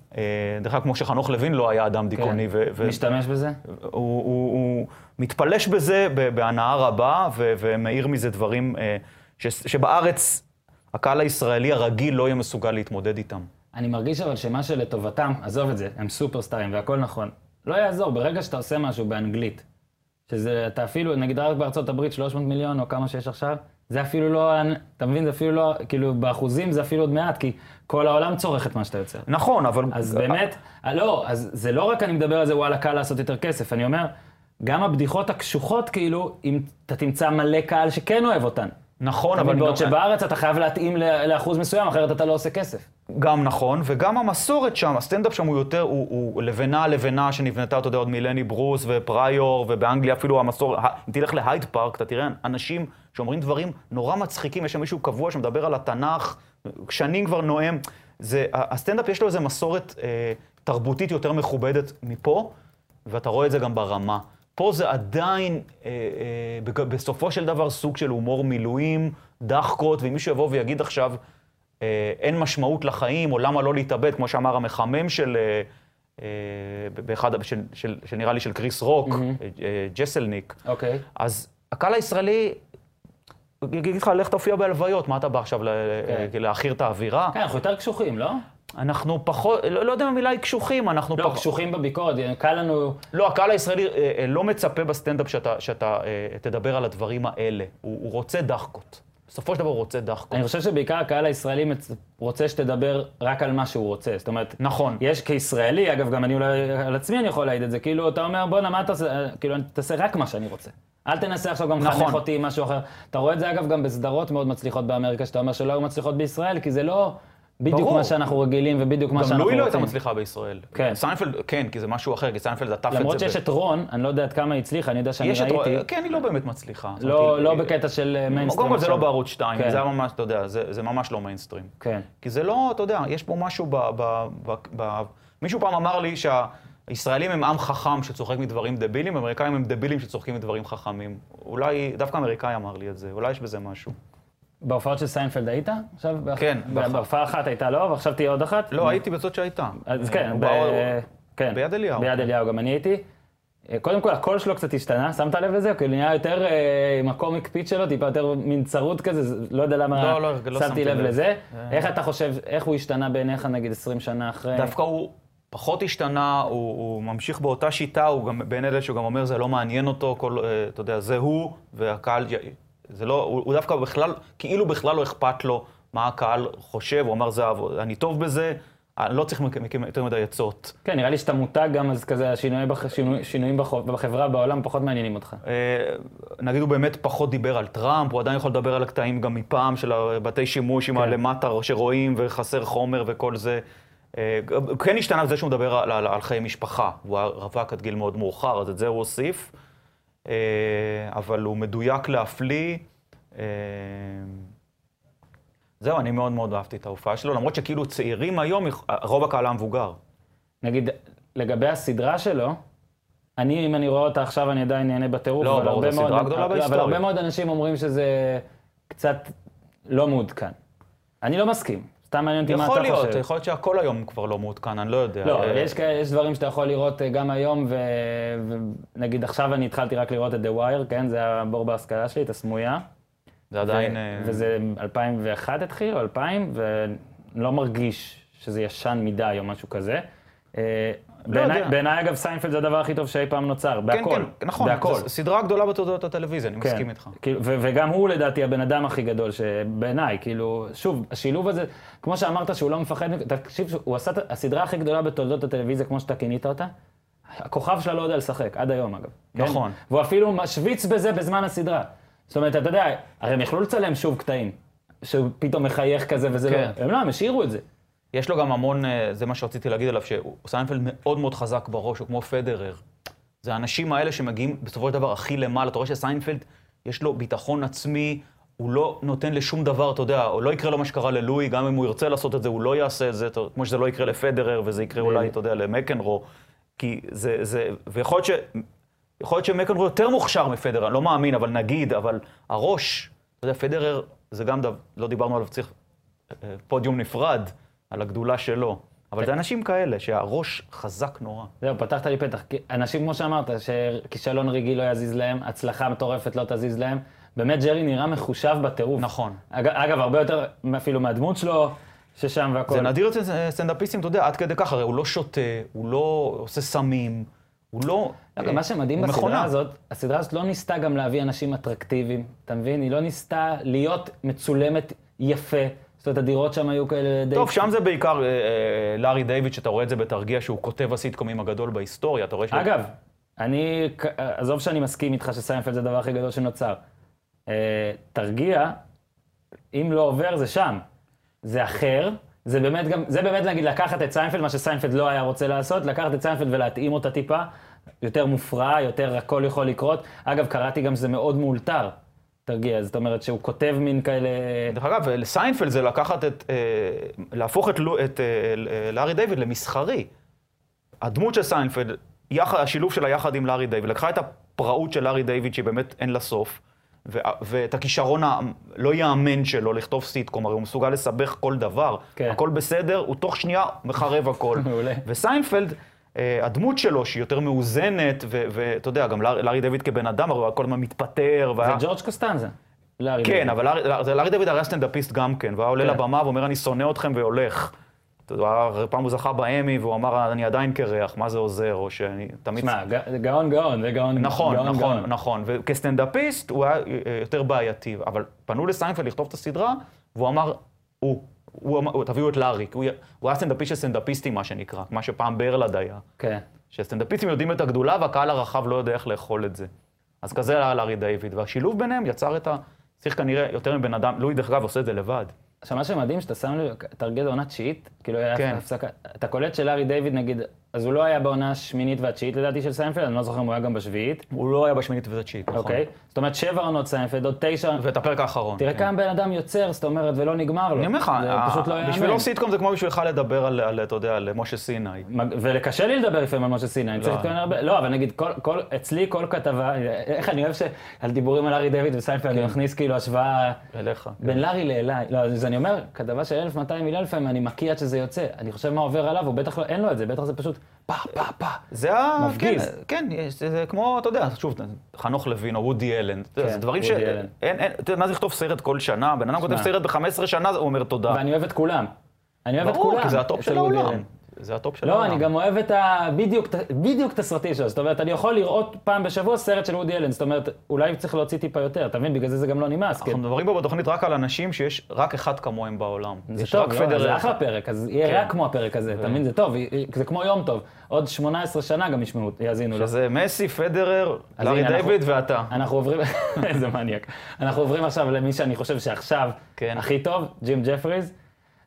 Speaker 2: דרך אגב, כמו שחנוך לוין לא היה אדם דיכאוני, ו- ו-
Speaker 1: משתמש בזה?
Speaker 2: הוא, הוא, הוא מתפלש בזה בהנאה רבה, ו- ומאיר מזה דברים ש- שבארץ הקהל הישראלי הרגיל לא יהיה מסוגל להתמודד איתם.
Speaker 1: אני מרגיש אבל שמה שלטובתם, עזוב את זה, הם סופרסטארים והכל נכון. לא יעזור, ברגע שאתה עושה משהו באנגלית, שזה, אתה אפילו, נגיד רק בארצות הברית 300 מיליון או כמה שיש עכשיו, זה אפילו לא, אתה מבין, זה אפילו לא, כאילו באחוזים זה אפילו עוד מעט, כי כל העולם צורך את מה שאתה יוצר.
Speaker 2: נכון, אבל...
Speaker 1: אז באמת, לא, אז זה לא רק אני מדבר על זה, וואלה, קל לעשות יותר כסף, אני אומר, גם הבדיחות הקשוחות, כאילו, אם אתה תמצא מלא קהל שכן אוהב אותן.
Speaker 2: נכון,
Speaker 1: אבל. בעוד שבארץ אתה חייב להתאים לאחוז מסוים, אחרת אתה לא עושה כסף.
Speaker 2: גם נכון, וגם המסורת שם, הסטנדאפ שם הוא יותר, הוא, הוא לבנה לבנה שנבנתה, אתה יודע, עוד מלני ברוס ופריור, ובאנגליה אפילו המסורת, אם תלך להייד פארק, אתה תראה אנשים שאומרים דברים נורא מצחיקים, יש שם מישהו קבוע שמדבר על התנ"ך, שנים כבר נואם. זה, הסטנדאפ יש לו איזו מסורת אה, תרבותית יותר מכובדת מפה, ואתה רואה את זה גם ברמה. פה זה עדיין, אה, אה, בסופו של דבר, סוג של הומור מילואים, דחקות, ואם מישהו יבוא ויגיד עכשיו, אה, אין משמעות לחיים, או למה לא להתאבד, כמו שאמר המחמם של, אה, באחד, של, של, של נראה לי של קריס רוק, אה, ג'סלניק,
Speaker 1: אוקיי.
Speaker 2: אז הקהל הישראלי יגיד לך, לך תופיע בהלוויות, מה אתה בא עכשיו
Speaker 1: כן.
Speaker 2: להעכיר את האווירה?
Speaker 1: כן, אנחנו יותר קשוחים, לא?
Speaker 2: אנחנו פחות, לא, לא יודע אם המילה היא קשוחים, אנחנו
Speaker 1: לא,
Speaker 2: פחות...
Speaker 1: קשוחים בביקורת, קל לנו...
Speaker 2: לא, הקהל הישראלי אה, אה, לא מצפה בסטנדאפ שאתה, שאתה אה, תדבר על הדברים האלה. הוא, הוא רוצה דחקות. בסופו של דבר הוא רוצה דחקות.
Speaker 1: אני חושב שבעיקר הקהל הישראלי מצ- רוצה שתדבר רק על מה שהוא רוצה. זאת אומרת,
Speaker 2: נכון.
Speaker 1: יש כישראלי, אגב, גם אני אולי על עצמי אני יכול להעיד את זה, כאילו, אתה אומר, בואנה, מה אתה עושה? כאילו, תעשה רק מה שאני רוצה. אל תנסה עכשיו גם לחנך
Speaker 2: נכון.
Speaker 1: אותי עם משהו אחר. אתה רואה את זה, אגב, גם בסדרות מאוד מצליחות באמריקה, שאתה אומר שלא היו מצליחות בישראל, כי זה לא בדיוק
Speaker 2: ברור.
Speaker 1: מה שאנחנו רגילים ובדיוק מה
Speaker 2: גם
Speaker 1: שאנחנו
Speaker 2: לואי
Speaker 1: רוצים.
Speaker 2: לא הייתה מצליחה בישראל.
Speaker 1: כן.
Speaker 2: סיינפלד, כן, כי זה משהו אחר, כי סיינפלד עטף את זה.
Speaker 1: למרות שיש
Speaker 2: ב-
Speaker 1: את רון, אני לא יודע עד כמה היא הצליחה, אני יודע שאני
Speaker 2: יש את
Speaker 1: ראיתי.
Speaker 2: כן, היא לא באמת מצליחה.
Speaker 1: לא
Speaker 2: אומרת, היא-
Speaker 1: לא בקטע של מיינסטרים.
Speaker 2: קודם כל זה לא. בערוץ 2,
Speaker 1: כן.
Speaker 2: זה היה ממש, אתה יודע, זה, זה ממש לא מיינסטרים.
Speaker 1: כן.
Speaker 2: כי זה לא, אתה יודע, יש פה משהו ב... ב, ב, ב מישהו פעם אמר לי שהישראלים הם עם חכם שצוחק מדברים דבילים, אמריקאים הם דבילים שצוחקים מדברים חכמים. אולי, דווקא אמריקאי אמר לי את זה, אולי יש בזה משהו.
Speaker 1: בהופעות של סיינפלד היית? עכשיו?
Speaker 2: כן.
Speaker 1: בהופעה אחת הייתה לא, ועכשיו תהיה עוד אחת?
Speaker 2: לא, הייתי בצד שהייתה.
Speaker 1: אז
Speaker 2: אה,
Speaker 1: כן,
Speaker 2: הוא בא-
Speaker 1: כן.
Speaker 2: ביד אליהו.
Speaker 1: ביד אליהו גם אני הייתי. אה, קודם כל, הקול שלו קצת השתנה, שמת לב לזה? כאילו נהיה יותר אה, עם ה comic pitch שלו, טיפה יותר מין צרוד כזה, זה- לא יודע למה
Speaker 2: לא, לא, לא
Speaker 1: שמתי לב. לזה.
Speaker 2: אה.
Speaker 1: איך אתה חושב, איך הוא השתנה בעיניך נגיד 20 שנה אחרי?
Speaker 2: דווקא הוא פחות השתנה, הוא, הוא ממשיך באותה שיטה, הוא גם בין אלה שהוא גם אומר, זה לא מעניין אותו, כל, אה, אתה יודע, זה הוא, והקהל, זה לא, הוא, הוא דווקא בכלל, כאילו בכלל לא אכפת לו מה הקהל חושב, הוא אמר, זה, אני טוב בזה, אני לא צריך מכם יותר מדי עצות.
Speaker 1: כן, נראה לי שאתה מותג גם, אז כזה השינויים בח- שינוי- שינויים בח- בחברה בעולם פחות מעניינים אותך.
Speaker 2: אה, נגיד הוא באמת פחות דיבר על טראמפ, הוא עדיין יכול לדבר על הקטעים גם מפעם של הבתי שימוש עם
Speaker 1: כן.
Speaker 2: הלמטה שרואים וחסר חומר וכל זה. אה, כן השתנה בזה שהוא מדבר על, על, על חיי משפחה. הוא רווק עד גיל מאוד מאוחר, אז את זה הוא הוסיף. אה, אבל הוא מדויק להפליא. אה, זהו, אני מאוד מאוד אהבתי את ההופעה שלו, למרות שכאילו צעירים היום, רוב הקהל המבוגר.
Speaker 1: נגיד, לגבי הסדרה שלו, אני, אם אני רואה אותה עכשיו, אני עדיין נהנה בטירוף.
Speaker 2: לא,
Speaker 1: אבל
Speaker 2: ברור, זו סדרה
Speaker 1: מאוד-
Speaker 2: גדולה
Speaker 1: אבל
Speaker 2: בהיסטוריה.
Speaker 1: הרבה מאוד אנשים אומרים שזה קצת לא מעודכן. אני לא מסכים. סתם מעניין אותי מה
Speaker 2: יכול
Speaker 1: אתה
Speaker 2: להיות,
Speaker 1: חושב.
Speaker 2: יכול להיות שהכל היום כבר לא מעודכן, אני לא יודע.
Speaker 1: לא,
Speaker 2: אה,
Speaker 1: אבל יש, כאלה- יש דברים שאתה יכול לראות אה, גם היום, ונגיד עכשיו אני התחלתי רק לראות את The Wire, כן? זה הבור בהשכלה שלי, את הסמויה.
Speaker 2: זה עדיין... אה,
Speaker 1: וזה 2001 התחיל, או 2000, ולא מרגיש שזה ישן מדי או משהו כזה. בעיניי-
Speaker 2: לא.
Speaker 1: בעיניי, אגב, סיינפלד זה הדבר הכי טוב שאי פעם נוצר,
Speaker 2: כן,
Speaker 1: בהכל.
Speaker 2: כן, נכון,
Speaker 1: בהכל.
Speaker 2: סדרה גדולה בתולדות הטלוויזיה, אני
Speaker 1: כן.
Speaker 2: מסכים איתך.
Speaker 1: וגם הוא לדעתי הבן אדם הכי גדול שבעיניי, כאילו, שוב, השילוב הזה, כמו שאמרת שהוא לא מפחד, תקשיב, הוא עשה הסדרה הכי גדולה בתולדות הטלוויזיה, כמו שאתה כינית אותה, הכוכב שלה לא יודע לשחק, עד היום אגב. כן?
Speaker 2: נכון.
Speaker 1: והוא אפילו משוויץ בזה בזמן הסדרה. זאת אומרת, אתה יודע, הרי הם יכלו לצלם שוב קטעים, שהוא פתאום מחייך כזה וזה
Speaker 2: כן.
Speaker 1: לא, הם לא, הם השאירו את זה.
Speaker 2: יש לו גם המון, אה, זה מה שרציתי להגיד עליו, שסיינפלד מאוד מאוד חזק בראש, הוא כמו פדרר. זה האנשים האלה שמגיעים בסופו של דבר הכי למעלה. אתה רואה שסיינפלד, יש לו ביטחון עצמי, הוא לא נותן לשום דבר, אתה יודע, או לא יקרה לו מה שקרה ללואי, גם אם הוא ירצה לעשות את זה, הוא לא יעשה את זה, כמו שזה לא יקרה לפדרר, וזה יקרה אולי, אתה יודע, למקנרו. כי זה, זה, ויכול להיות ש... יכול להיות שמקנרו יותר מוכשר מפדרר, אני לא מאמין, אבל נגיד, אבל הראש, אתה יודע, פדרר, זה גם דבר, לא דיברנו עליו, צריך אה, פודיום נפרד על הגדולה שלו. אבל זה אנשים כאלה, שהראש חזק נורא.
Speaker 1: זהו, פתחת לי פתח. אנשים, כמו שאמרת, שכישלון רגעי לא יזיז להם, הצלחה מטורפת לא תזיז להם. באמת, ג'רי נראה מחושב בטירוף.
Speaker 2: נכון.
Speaker 1: אג, אגב, הרבה יותר אפילו מהדמות שלו, ששם והכל.
Speaker 2: זה נדיר אצל סטנדאפיסטים, אתה יודע, עד כדי כך, הרי הוא לא שותה, הוא לא עושה סמים, הוא לא...
Speaker 1: אגב, מה שמדהים בסדרה
Speaker 2: מכונה.
Speaker 1: הזאת, הסדרה הזאת לא ניסתה גם להביא אנשים אטרקטיביים, אתה מבין? היא לא ניסתה להיות מצולמת יפה. זאת אומרת, הדירות שם היו כאלה די...
Speaker 2: טוב, שם זה בעיקר אה, אה, לארי דיוויד, שאתה רואה את זה בתרגיע, שהוא כותב הסיטקומים הגדול בהיסטוריה, אתה רואה ש...
Speaker 1: אגב, אני, עזוב שאני מסכים איתך שסיינפלד זה הדבר הכי גדול שנוצר. אה, תרגיע, אם לא עובר, זה שם. זה אחר. זה באמת גם, זה באמת להגיד, לקחת את סיינפלד, מה שסיינפלד לא היה רוצה לעשות, לקחת את סיינפלד ולהתאים אותה טיפה, יותר מופרע, יותר הכל יכול לקרות. אגב, קראתי גם שזה מאוד מאולתר, תרגיע, זאת אומרת שהוא כותב מין כאלה...
Speaker 2: דרך אגב, לסיינפלד זה לקחת את... אה, להפוך את, את אה, לארי דיוויד למסחרי. הדמות של סיינפלד, יחד, השילוב שלה יחד עם לארי דיוויד, לקחה את הפראות של לארי דיוויד, שהיא באמת אין לה סוף, ו- ואת הכישרון הלא ייאמן שלו לכתוב סיטקום, הרי הוא מסוגל לסבך כל דבר,
Speaker 1: כן.
Speaker 2: הכל בסדר, הוא תוך שנייה מחרב הכל. *laughs*
Speaker 1: מעולה.
Speaker 2: וסיינפלד, הדמות שלו, שהיא יותר מאוזנת, ואתה יודע, גם לארי, דיוויד כבן אדם, הרי הוא כל הזמן מתפטר,
Speaker 1: זה
Speaker 2: והיה...
Speaker 1: ג'ורג' קוסטנזה. לארי
Speaker 2: כן. אבל לארי- דיוויד הרי סטנדאפיסט גם כן, והיה עולה
Speaker 1: כן.
Speaker 2: לבמה ואומר, אני שונא אתכם והולך. פעם הוא זכה באמי והוא אמר, אני עדיין קרח, מה זה עוזר, או שאני תמיד...
Speaker 1: תשמע, ג- גאון גאון, זה גאון
Speaker 2: נכון,
Speaker 1: גאון,
Speaker 2: נכון,
Speaker 1: גאון.
Speaker 2: נכון. וכסטנדאפיסט הוא היה אה, יותר בעייתי, אבל פנו לסיינפלד לכתוב את הסדרה, והוא אמר, הוא, הוא תביאו את לארי, כי הוא, הוא היה סטנדאפיסט של סטנדאפיסטים, מה שנקרא, מה שפעם ברלד היה.
Speaker 1: כן.
Speaker 2: שסטנדאפיסטים יודעים את הגדולה והקהל הרחב לא יודע איך לאכול את זה. אז כזה היה לארי דיוויד, והשילוב ביניהם יצר את ה... צריך כנראה יותר מבן אדם, לואי דרך אגב עושה את זה לבד.
Speaker 1: עכשיו, מה שמדהים, שאתה שם לב, תרגיע עונה תשיעית, כאילו
Speaker 2: כן.
Speaker 1: הפסקה, אתה קולט שלארי דיוויד, נגיד, אז הוא לא היה בעונה השמינית והתשיעית לדעתי של סיינפלד, אני לא זוכר אם הוא היה גם בשביעית,
Speaker 2: הוא לא היה בשמינית ובתשיעית, נכון.
Speaker 1: אוקיי? זאת אומרת, שבע עונות סיינפלד, עוד תשע,
Speaker 2: ואת הפרק האחרון.
Speaker 1: תראה
Speaker 2: כן.
Speaker 1: כמה בן אדם יוצר, זאת אומרת, ולא נגמר לו.
Speaker 2: אני אומר לך,
Speaker 1: זה
Speaker 2: ה-
Speaker 1: פשוט לא יאמן.
Speaker 2: בשבילו סיטקום זה כמו בשבילך לדבר על, אתה יודע, על משה סיני.
Speaker 1: ולקשה לי לדבר לפעמים על משה סיני, אני צריך
Speaker 2: לא.
Speaker 1: להתכונן הרבה, לא, אבל נגיד, אצלי כל כתבה, איך אני אוהב שעל דיבורים על ארי דיוויד וסיינפלד, אני מכניס כאילו השוואה
Speaker 2: אליך.
Speaker 1: בין לארי לאליי. לא, אז אני אומר, כתבה של 1200 מילה לפעמים, אני מקיא עד שזה יוצא. אני חושב מה עובר עליו, הוא בטח לא, אין לו את זה, בטח זה פשוט פה, פה, פה.
Speaker 2: זה ה...
Speaker 1: מפגיז.
Speaker 2: כן, כן, זה, זה כמו, אתה יודע, שוב, חנוך לוין או וודי אלן.
Speaker 1: כן,
Speaker 2: זה דברים ש...
Speaker 1: אלן.
Speaker 2: אין, אין, אתה יודע, מה זה לכתוב סרט כל שנה? בן אדם כותב. סרט ב-15 שנה, הוא אומר תודה.
Speaker 1: ואני אוהב את כולם. אני אוהב את
Speaker 2: ברור,
Speaker 1: כולם.
Speaker 2: כי זה הטופ של העולם. זה הטופ של העולם.
Speaker 1: לא, אני גם אוהב את ה... בדיוק, בדיוק את הסרטים שלו. זאת אומרת, אני יכול לראות פעם בשבוע סרט של וודי אלן. זאת אומרת, אולי צריך להוציא טיפה יותר, אתה מבין? בגלל זה זה גם לא נמאס.
Speaker 2: אנחנו מדברים פה בתוכנית רק על אנשים שיש רק אחד כמוהם בעולם.
Speaker 1: זה טוב, לא, זה. אחלה פרק, אז יהיה
Speaker 2: כן.
Speaker 1: רק כמו הפרק הזה, אתה מבין? זה טוב, זה כמו יום טוב. עוד 18 שנה גם ישמעו, יאזינו לו.
Speaker 2: שזה מסי, פדרר, לארי דיוויד ואתה.
Speaker 1: אנחנו עוברים, *laughs* איזה מניאק. אנחנו עוברים עכשיו למי שאני חושב שעכשיו
Speaker 2: כן.
Speaker 1: הכי טוב, ג'ים ג'פריז.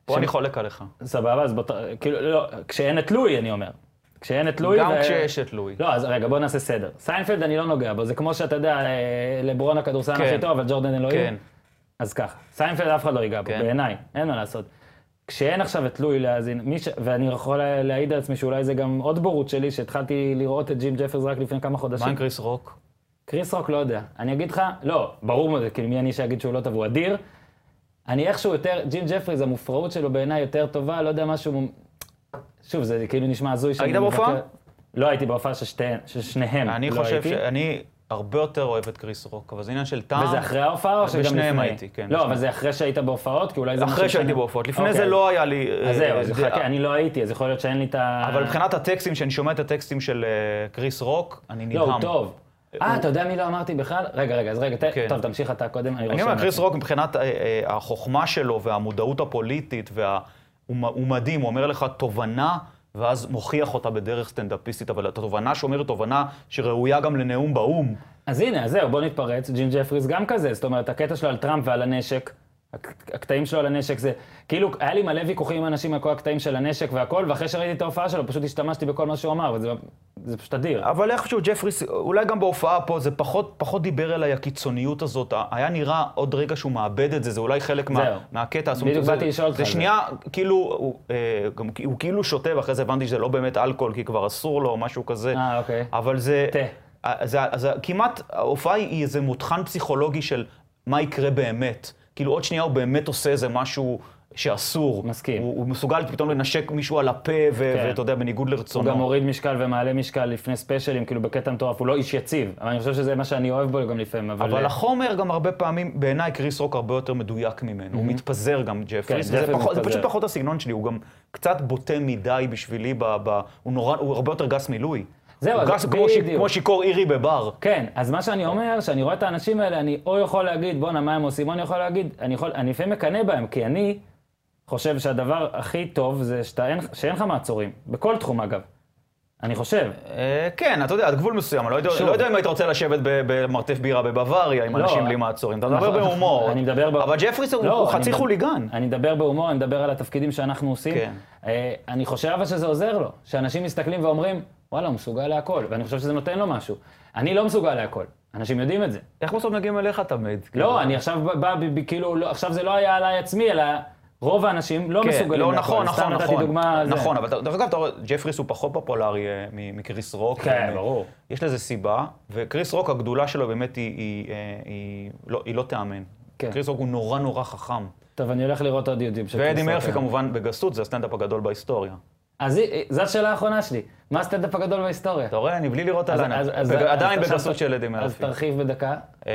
Speaker 2: פה
Speaker 1: ש-
Speaker 2: אני חולק עליך.
Speaker 1: סבבה, אז בוא, ת- כאילו, לא, כשאין את לואי, אני אומר. כשאין את לואי...
Speaker 2: גם
Speaker 1: ו-
Speaker 2: כשיש את לואי.
Speaker 1: לא, אז רגע, בוא נעשה סדר. סיינפלד אני לא נוגע בו, זה כמו שאתה יודע, אה, לברון הכדורסלן
Speaker 2: כן.
Speaker 1: הכי טוב, אבל ג'ורדן אלוהים.
Speaker 2: כן.
Speaker 1: אז ככה, סיינפלד אף אחד לא ייגע בו,
Speaker 2: כן.
Speaker 1: בעיניי, אין מה לעשות. כשאין עכשיו את לואי להאזין, ש... ואני יכול להעיד על עצמי שאולי זה גם עוד בורות שלי, שהתחלתי לראות את ג'ים ג'פריז רק לפני כמה
Speaker 2: מה
Speaker 1: חודשים.
Speaker 2: עם קריס רוק?
Speaker 1: קריס רוק לא יודע. אני אגיד לך, לא, ברור מאוד, כאילו מי אני שיגיד שהוא לא טוב, הוא אדיר. אני איכשהו יותר, ג'ים ג'פריז, המופרעות שלו בעיניי יותר טובה, לא יודע משהו... שוב, זה כאילו נשמע הזוי שאני
Speaker 2: היית בהופעה?
Speaker 1: מבקר- לא הייתי בהופעה של שתיהן- של שניהם.
Speaker 2: אני
Speaker 1: לא
Speaker 2: חושב
Speaker 1: הייתי.
Speaker 2: שאני הרבה יותר אוהב את קריס רוק, אבל זה עניין של טעם.
Speaker 1: וזה אחרי ההופעה או שגם לפני?
Speaker 2: בשניהם הייתי, כן,
Speaker 1: לא. אבל זה אחרי שהיית בהופעות? כי אולי זה
Speaker 2: אחרי שהייתי. בהופעות. לפני
Speaker 1: אוקיי,
Speaker 2: זה לא היה לי...
Speaker 1: אז זהו,
Speaker 2: אה,
Speaker 1: אז. חכה, אני לא הייתי, אז יכול להיות שאין לי את ה...
Speaker 2: אבל מבחינת הטקסטים, כשאני שומע את הטקסטים של אה, קריס רוק, אני נדהם.
Speaker 1: לא, הוא טוב. אה, אתה יודע מי לא אמרתי בכלל? רגע, רגע, אז רגע,
Speaker 2: כן.
Speaker 1: טוב, תמשיך אתה קודם, אני
Speaker 2: אני אומר, קריס. רוק מבחינת אה, אה, החוכמה שלו והמודעות הפוליטית, וה... הוא מדהים, הוא אומר לך תובנה, ואז מוכיח אותה בדרך סטנדאפיסטית, אבל התובנה שאומרת תובנה שראויה גם לנאום באו"ם.
Speaker 1: אז הנה, אז זהו, בוא נתפרץ, ג'ים ג'פריס גם כזה, זאת אומרת, הקטע שלו על טראמפ ועל הנשק, הק- הקטעים שלו על הנשק זה, כאילו, היה לי מלא ויכוחים עם אנשים על כל הקטעים של הנשק והכל, ואחרי שראיתי את ההופעה שלו, פשוט השתמשתי בכל מה שהוא אמר, וזה זה פשוט אדיר.
Speaker 2: אבל איכשהו ג'פריס, אולי גם בהופעה פה, זה פחות, פחות דיבר אליי הקיצוניות הזאת. היה נראה עוד רגע שהוא מאבד את זה, זה אולי חלק מה,
Speaker 1: זהו.
Speaker 2: מהקטע. זאת
Speaker 1: בדיוק באתי לשאול אותך
Speaker 2: זה. שנייה, כאילו, הוא, אה, גם, הוא כאילו שותה, ואחרי זה הבנתי שזה לא באמת אלכוהול, כי כבר אסור לו, או משהו כזה.
Speaker 1: אה, אוקיי.
Speaker 2: אבל זה...
Speaker 1: תה.
Speaker 2: זה, זה כמעט, ההופעה היא איזה מותחן פסיכולוגי של מה יקרה באמת. כאילו עוד שנייה הוא באמת עושה איזה משהו שאסור.
Speaker 1: מסכים.
Speaker 2: הוא, הוא מסוגל פתאום לנשק מישהו על הפה, ו-
Speaker 1: כן.
Speaker 2: ואתה יודע, בניגוד
Speaker 1: הוא
Speaker 2: לרצונו.
Speaker 1: גם מוריד משקל ומעלה משקל לפני ספיישלים, כאילו בקטע מטורף, הוא לא איש יציב, אבל אני חושב שזה מה שאני אוהב בו גם לפעמים, אבל...
Speaker 2: אבל
Speaker 1: אה,
Speaker 2: החומר גם הרבה פעמים, בעיניי קריס רוק הרבה יותר מדויק ממנו. הוא מתפזר גם, ג'פריס.
Speaker 1: כן,
Speaker 2: פחות- זה. פשוט פחות הסגנון שלי, הוא גם קצת בוטה מדי בשבילי, ב- ב- הוא נורא, הוא הרבה יותר גס מלואי.
Speaker 1: זהו,
Speaker 2: הוא
Speaker 1: אז
Speaker 2: כמו ש-
Speaker 1: בדיוק.
Speaker 2: כמו שיכור אירי בבר.
Speaker 1: כן, אז מה שאני אומר, שאני רואה את האנשים האלה, אני או יכול להגיד, בואנה, מה הם עושים, או אני יכול להגיד, אני לפעמים מקנא בהם, כי אני חושב שהדבר הכי טוב זה שאתה, אין, שאין לך מעצורים, בכל תחום אגב. אני חושב.
Speaker 2: אה, כן, אתה יודע, עד גבול מסוים, אני לא יודע-. לא אם היית רוצה לשבת במרתף בירה בבוואריה עם
Speaker 1: לא,
Speaker 2: אנשים בלי מעצורים. אתה מדבר
Speaker 1: נכון,
Speaker 2: בהומור.
Speaker 1: אני מדבר ב-
Speaker 2: אבל ג'פריס הוא
Speaker 1: לא,
Speaker 2: חצי חוליגן.
Speaker 1: אני מדבר בהומור, אני מדבר על התפקידים שאנחנו עושים.
Speaker 2: כן.
Speaker 1: אה, אני חושב אבל שזה עוזר לו, שאנשים מסתכלים ואומרים, וואלה, הוא מסוגל להכל, ואני חושב שזה נותן לו משהו. אני לא מסוגל להכל, אנשים יודעים את זה.
Speaker 2: איך בסוף מגיעים אליך תמיד?
Speaker 1: לא, אני עכשיו בא, כאילו, עכשיו זה לא היה עליי עצמי, אלא רוב האנשים לא
Speaker 2: כן,
Speaker 1: מסוגלים
Speaker 2: לא,
Speaker 1: להכל.
Speaker 2: נכון,
Speaker 1: סתם
Speaker 2: נכון,
Speaker 1: נתתי
Speaker 2: נכון.
Speaker 1: דוגמה... זה.
Speaker 2: נכון, אבל אתה- דרך אגב, אתה רואה, ג'פריס הוא פחות פופולרי אה, מקריס רוק.
Speaker 1: כן,
Speaker 2: אה,
Speaker 1: ברור.
Speaker 2: יש לזה סיבה, וקריס רוק, הגדולה שלו באמת היא, היא, אה, היא, לא, היא לא תיאמן.
Speaker 1: כן.
Speaker 2: קריס רוק הוא נורא נורא חכם.
Speaker 1: טוב, אני הולך לראות עוד יוטיוב של
Speaker 2: ואדי
Speaker 1: קריס
Speaker 2: מרפי
Speaker 1: רוקר.
Speaker 2: כמובן בגסות, זה הסטנדאפ הגדול בהיסטוריה.
Speaker 1: אז זו השאלה האחרונה שלי. מה הסטנדאפ הגדול בהיסטוריה?
Speaker 2: אתה רואה, אני בלי לראות.
Speaker 1: אז- אז-
Speaker 2: עדיין בגסות של ילדים
Speaker 1: אז. תרחיב בדקה.
Speaker 2: אה,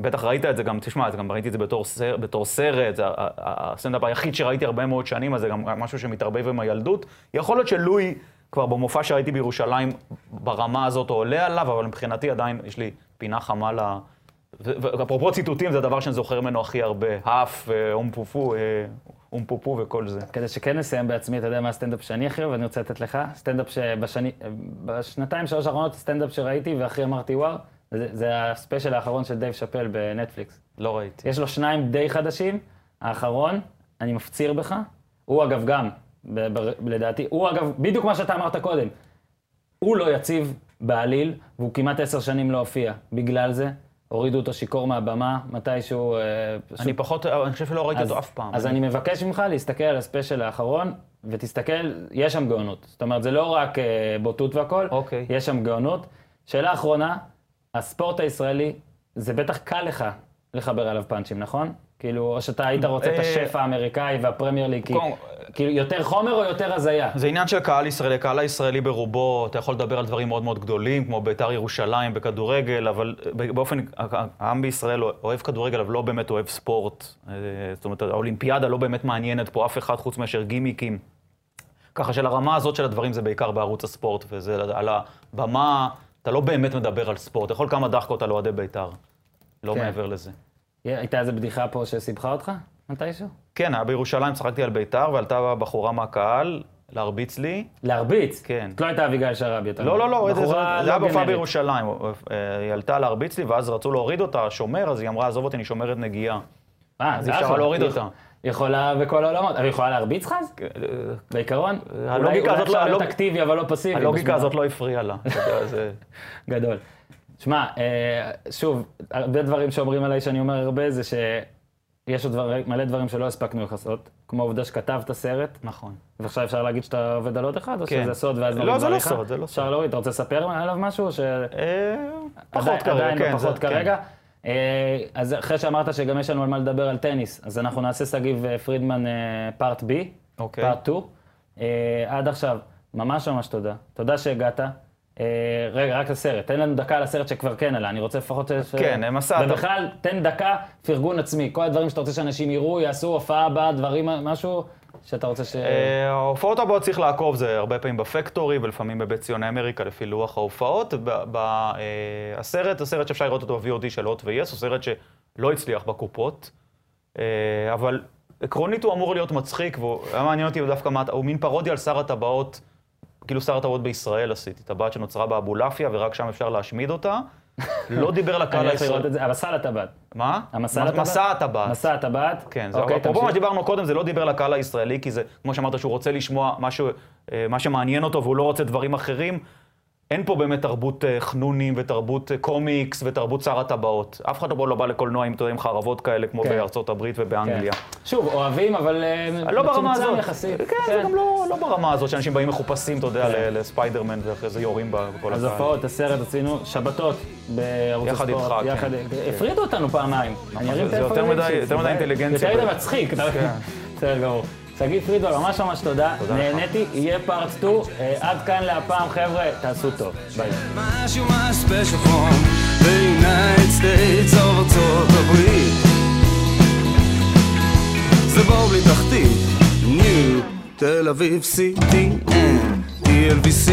Speaker 2: בטח ראית את זה גם, תשמע, גם ראיתי את זה בתור סר- בתור סרט, זה הסטנדאפ היחיד שראיתי הרבה מאוד שנים, אז זה גם משהו שמתערבב עם הילדות. יכול להיות שלואי, כבר במופע שראיתי בירושלים, ברמה הזאת עולה עליו, אבל מבחינתי עדיין יש לי פינה חמה ל... ו- ואפרופו ציטוטים, זה הדבר שאני זוכר ממנו הכי הרבה. האף, אה, אום פופו, אה, אום פופו וכל זה.
Speaker 1: כדי שכן נסיים בעצמי, אתה יודע מה הסטנדאפ שאני הכי אוהב, אני רוצה לתת לך. סטנדאפ שבשני, בשנתיים, שלוש האחרונות, סטנדאפ שראיתי והכי אמרתי וואו, זה, זה הספיישל האחרון של דייב שאפל בנטפליקס.
Speaker 2: לא ראיתי.
Speaker 1: יש לו שניים די חדשים, האחרון, אני מפציר בך, הוא אגב גם, ב- ב- לדעתי, הוא אגב, בדיוק מה שאתה אמרת קודם, הוא לא יציב בעליל, והוא כמעט עשר שנים לא הופיע. בגלל זה, הורידו אותו שיכור מהבמה, מתישהו... אה, פשוט-
Speaker 2: אני פחות, אני חושב שלא ראיתי אותו אף פעם.
Speaker 1: אז אני מבקש ממך להסתכל על הספיישל האחרון, ותסתכל, יש שם גאונות. זאת אומרת, זה לא רק אה, בוטות והכל,
Speaker 2: אוקיי.
Speaker 1: יש שם גאונות. שאלה אחרונה, הספורט הישראלי, זה בטח קל לך לחבר עליו פאנצ'ים, נכון? כאילו, או שאתה היית רוצה את
Speaker 2: אה,
Speaker 1: השף האמריקאי והפרמייר ליג, כי- כאילו, יותר חומר או יותר הזיה?
Speaker 2: זה עניין של קהל ישראלי, הקהל הישראלי ברובו, אתה יכול לדבר על דברים מאוד מאוד גדולים, כמו בית"ר ירושלים בכדורגל, אבל באופן, העם בישראל אוהב כדורגל, אבל לא באמת אוהב ספורט. אה, זאת אומרת, האולימפיאדה לא באמת מעניינת פה אף אחד חוץ מאשר גימיקים. ככה שלרמה הזאת של הדברים זה בעיקר בערוץ הספורט, וזה על הבמה, אתה לא באמת מדבר על ספורט, אתה יכול כמה דחקות על אוהדי בית"ר, לא
Speaker 1: כן.
Speaker 2: מעבר לזה.
Speaker 1: הייתה איזה בדיחה פה שסיבכה אותך? מתישהו?
Speaker 2: כן, היה בירושלים, צחקתי על בית"ר, ועלתה בחורה מהקהל להרביץ לי.
Speaker 1: להרביץ?
Speaker 2: כן.
Speaker 1: לא הייתה אביגיל שראבי, אתה
Speaker 2: לא. לא, לא, זה, זה היה
Speaker 1: לא
Speaker 2: בהופעה. בירושלים. היא עלתה להרביץ לי, ואז רצו להוריד אותה, השומר, אז היא אמרה, עזוב אותי, אני שומרת נגיעה.
Speaker 1: אה,
Speaker 2: אז אי אפשר. להוריד אותה.
Speaker 1: יכולה בכל העולמות, אבל יכולה להרביץ לך אז? בעיקרון?
Speaker 2: אה, הלוגיקה
Speaker 1: אולי
Speaker 2: הזאת לא-
Speaker 1: להיות
Speaker 2: הלוג-
Speaker 1: אקטיבי אבל לא פסיבי.
Speaker 2: הלוגיקה הזאת לא הפריעה לה. *laughs*
Speaker 1: גדול. שמע, אה, שוב, הרבה דברים שאומרים עליי שאני אומר הרבה זה שיש עוד דבר, מלא דברים שלא הספקנו לכסות, כמו העובדה שכתבת סרט,
Speaker 2: נכון.
Speaker 1: ועכשיו אפשר להגיד שאתה עובד על עוד אחד, או
Speaker 2: כן.
Speaker 1: שזה סוד ואז
Speaker 2: לא,
Speaker 1: נוריד
Speaker 2: זה לא? סוד, זה לא
Speaker 1: אפשר
Speaker 2: סוד.
Speaker 1: להוריד, אתה רוצה לספר עליו משהו? ש...
Speaker 2: אה, פחות
Speaker 1: עדיין-
Speaker 2: כרגע,
Speaker 1: עדיין
Speaker 2: כן.
Speaker 1: לא פחות
Speaker 2: זה- כן.
Speaker 1: כרגע. אה, אז אחרי שאמרת שגם יש לנו על מה לדבר על טניס, אז אנחנו נעשה שגיב אה, פרידמן פארט בי,
Speaker 2: אוקיי.
Speaker 1: פארט 2. עד עכשיו, ממש ממש תודה. תודה שהגעת. אה, רגע, רק לסרט. תן לנו דקה לסרט שכבר כן עלה, אני רוצה לפחות...
Speaker 2: כן, הם עשה-
Speaker 1: ובכלל, תן דקה פרגון עצמי. כל הדברים שאתה רוצה שאנשים יראו, יעשו הופעה הבאה, דברים, משהו שאתה רוצה ש...
Speaker 2: אה, ההופעות הבאות צריך לעקוב, זה הרבה פעמים בפקטורי ולפעמים בבית ציוני אמריקה לפי לוח ההופעות. אה, הסרט, הסרט שאפשר לראות אותו ב-VOD של הוט ו-yes, הוא סרט שלא הצליח בקופות, אבל עקרונית הוא אמור להיות מצחיק, והוא היה מעניין אותי דווקא מה, הוא מין פרודיה על שר הטבעות, כאילו שר הטבעות בישראל עשיתי, טבעת שנוצרה באבולעפיה ורק שם אפשר להשמיד אותה. לא דיבר לקהל הישראלי.
Speaker 1: המסע לטבעת.
Speaker 2: מה?
Speaker 1: המסע לטבעת?
Speaker 2: מסע הטבעת.
Speaker 1: מסע הטבעת.
Speaker 2: כן, זה
Speaker 1: אוקיי,
Speaker 2: אפרופו מה. שדיברנו קודם, זה לא דיבר לקהל הישראלי, כי זה, כמו שאמרת, שהוא רוצה לשמוע אה, מה שמעניין אותו והוא לא רוצה דברים אחרים. אין פה באמת תרבות אה, חנונים ותרבות אה, קומיקס ותרבות שר הטבעות. אף אחד פה לא בא לקולנוע עם, עם חרבות כאלה, כמו
Speaker 1: כן.
Speaker 2: בארצות הברית ובאנגליה.
Speaker 1: כן. שוב, אוהבים, אבל אה,
Speaker 2: לא ברמה הזאת.
Speaker 1: יחסית.
Speaker 2: כן, זה גם לא, לא ברמה הזאת, שאנשים באים מחופשים, אתה יודע,
Speaker 1: כן.
Speaker 2: לספיידרמן ואחרי זה יורים בכל
Speaker 1: אז
Speaker 2: הקהל.
Speaker 1: הופעות, הסרט עשינו, שבתות בערוץ
Speaker 2: יחד
Speaker 1: הספורט.
Speaker 2: איתך, כן.
Speaker 1: יחד, הפרידו אותנו פעמיים. ארים
Speaker 2: זה
Speaker 1: טלפון
Speaker 2: יותר מדי-
Speaker 1: זה
Speaker 2: אינטליגנציה.
Speaker 1: יותר מדי מצחיק, יודע. בסדר גמור. שגיא פרידמן, ממש ממש תודה.
Speaker 2: תודה לך.
Speaker 1: נהניתי, יהיה פארט 2. עד כאן להפעם, חבר'ה, תעשו טוב. ביי.
Speaker 3: תל אביב CTN TLVC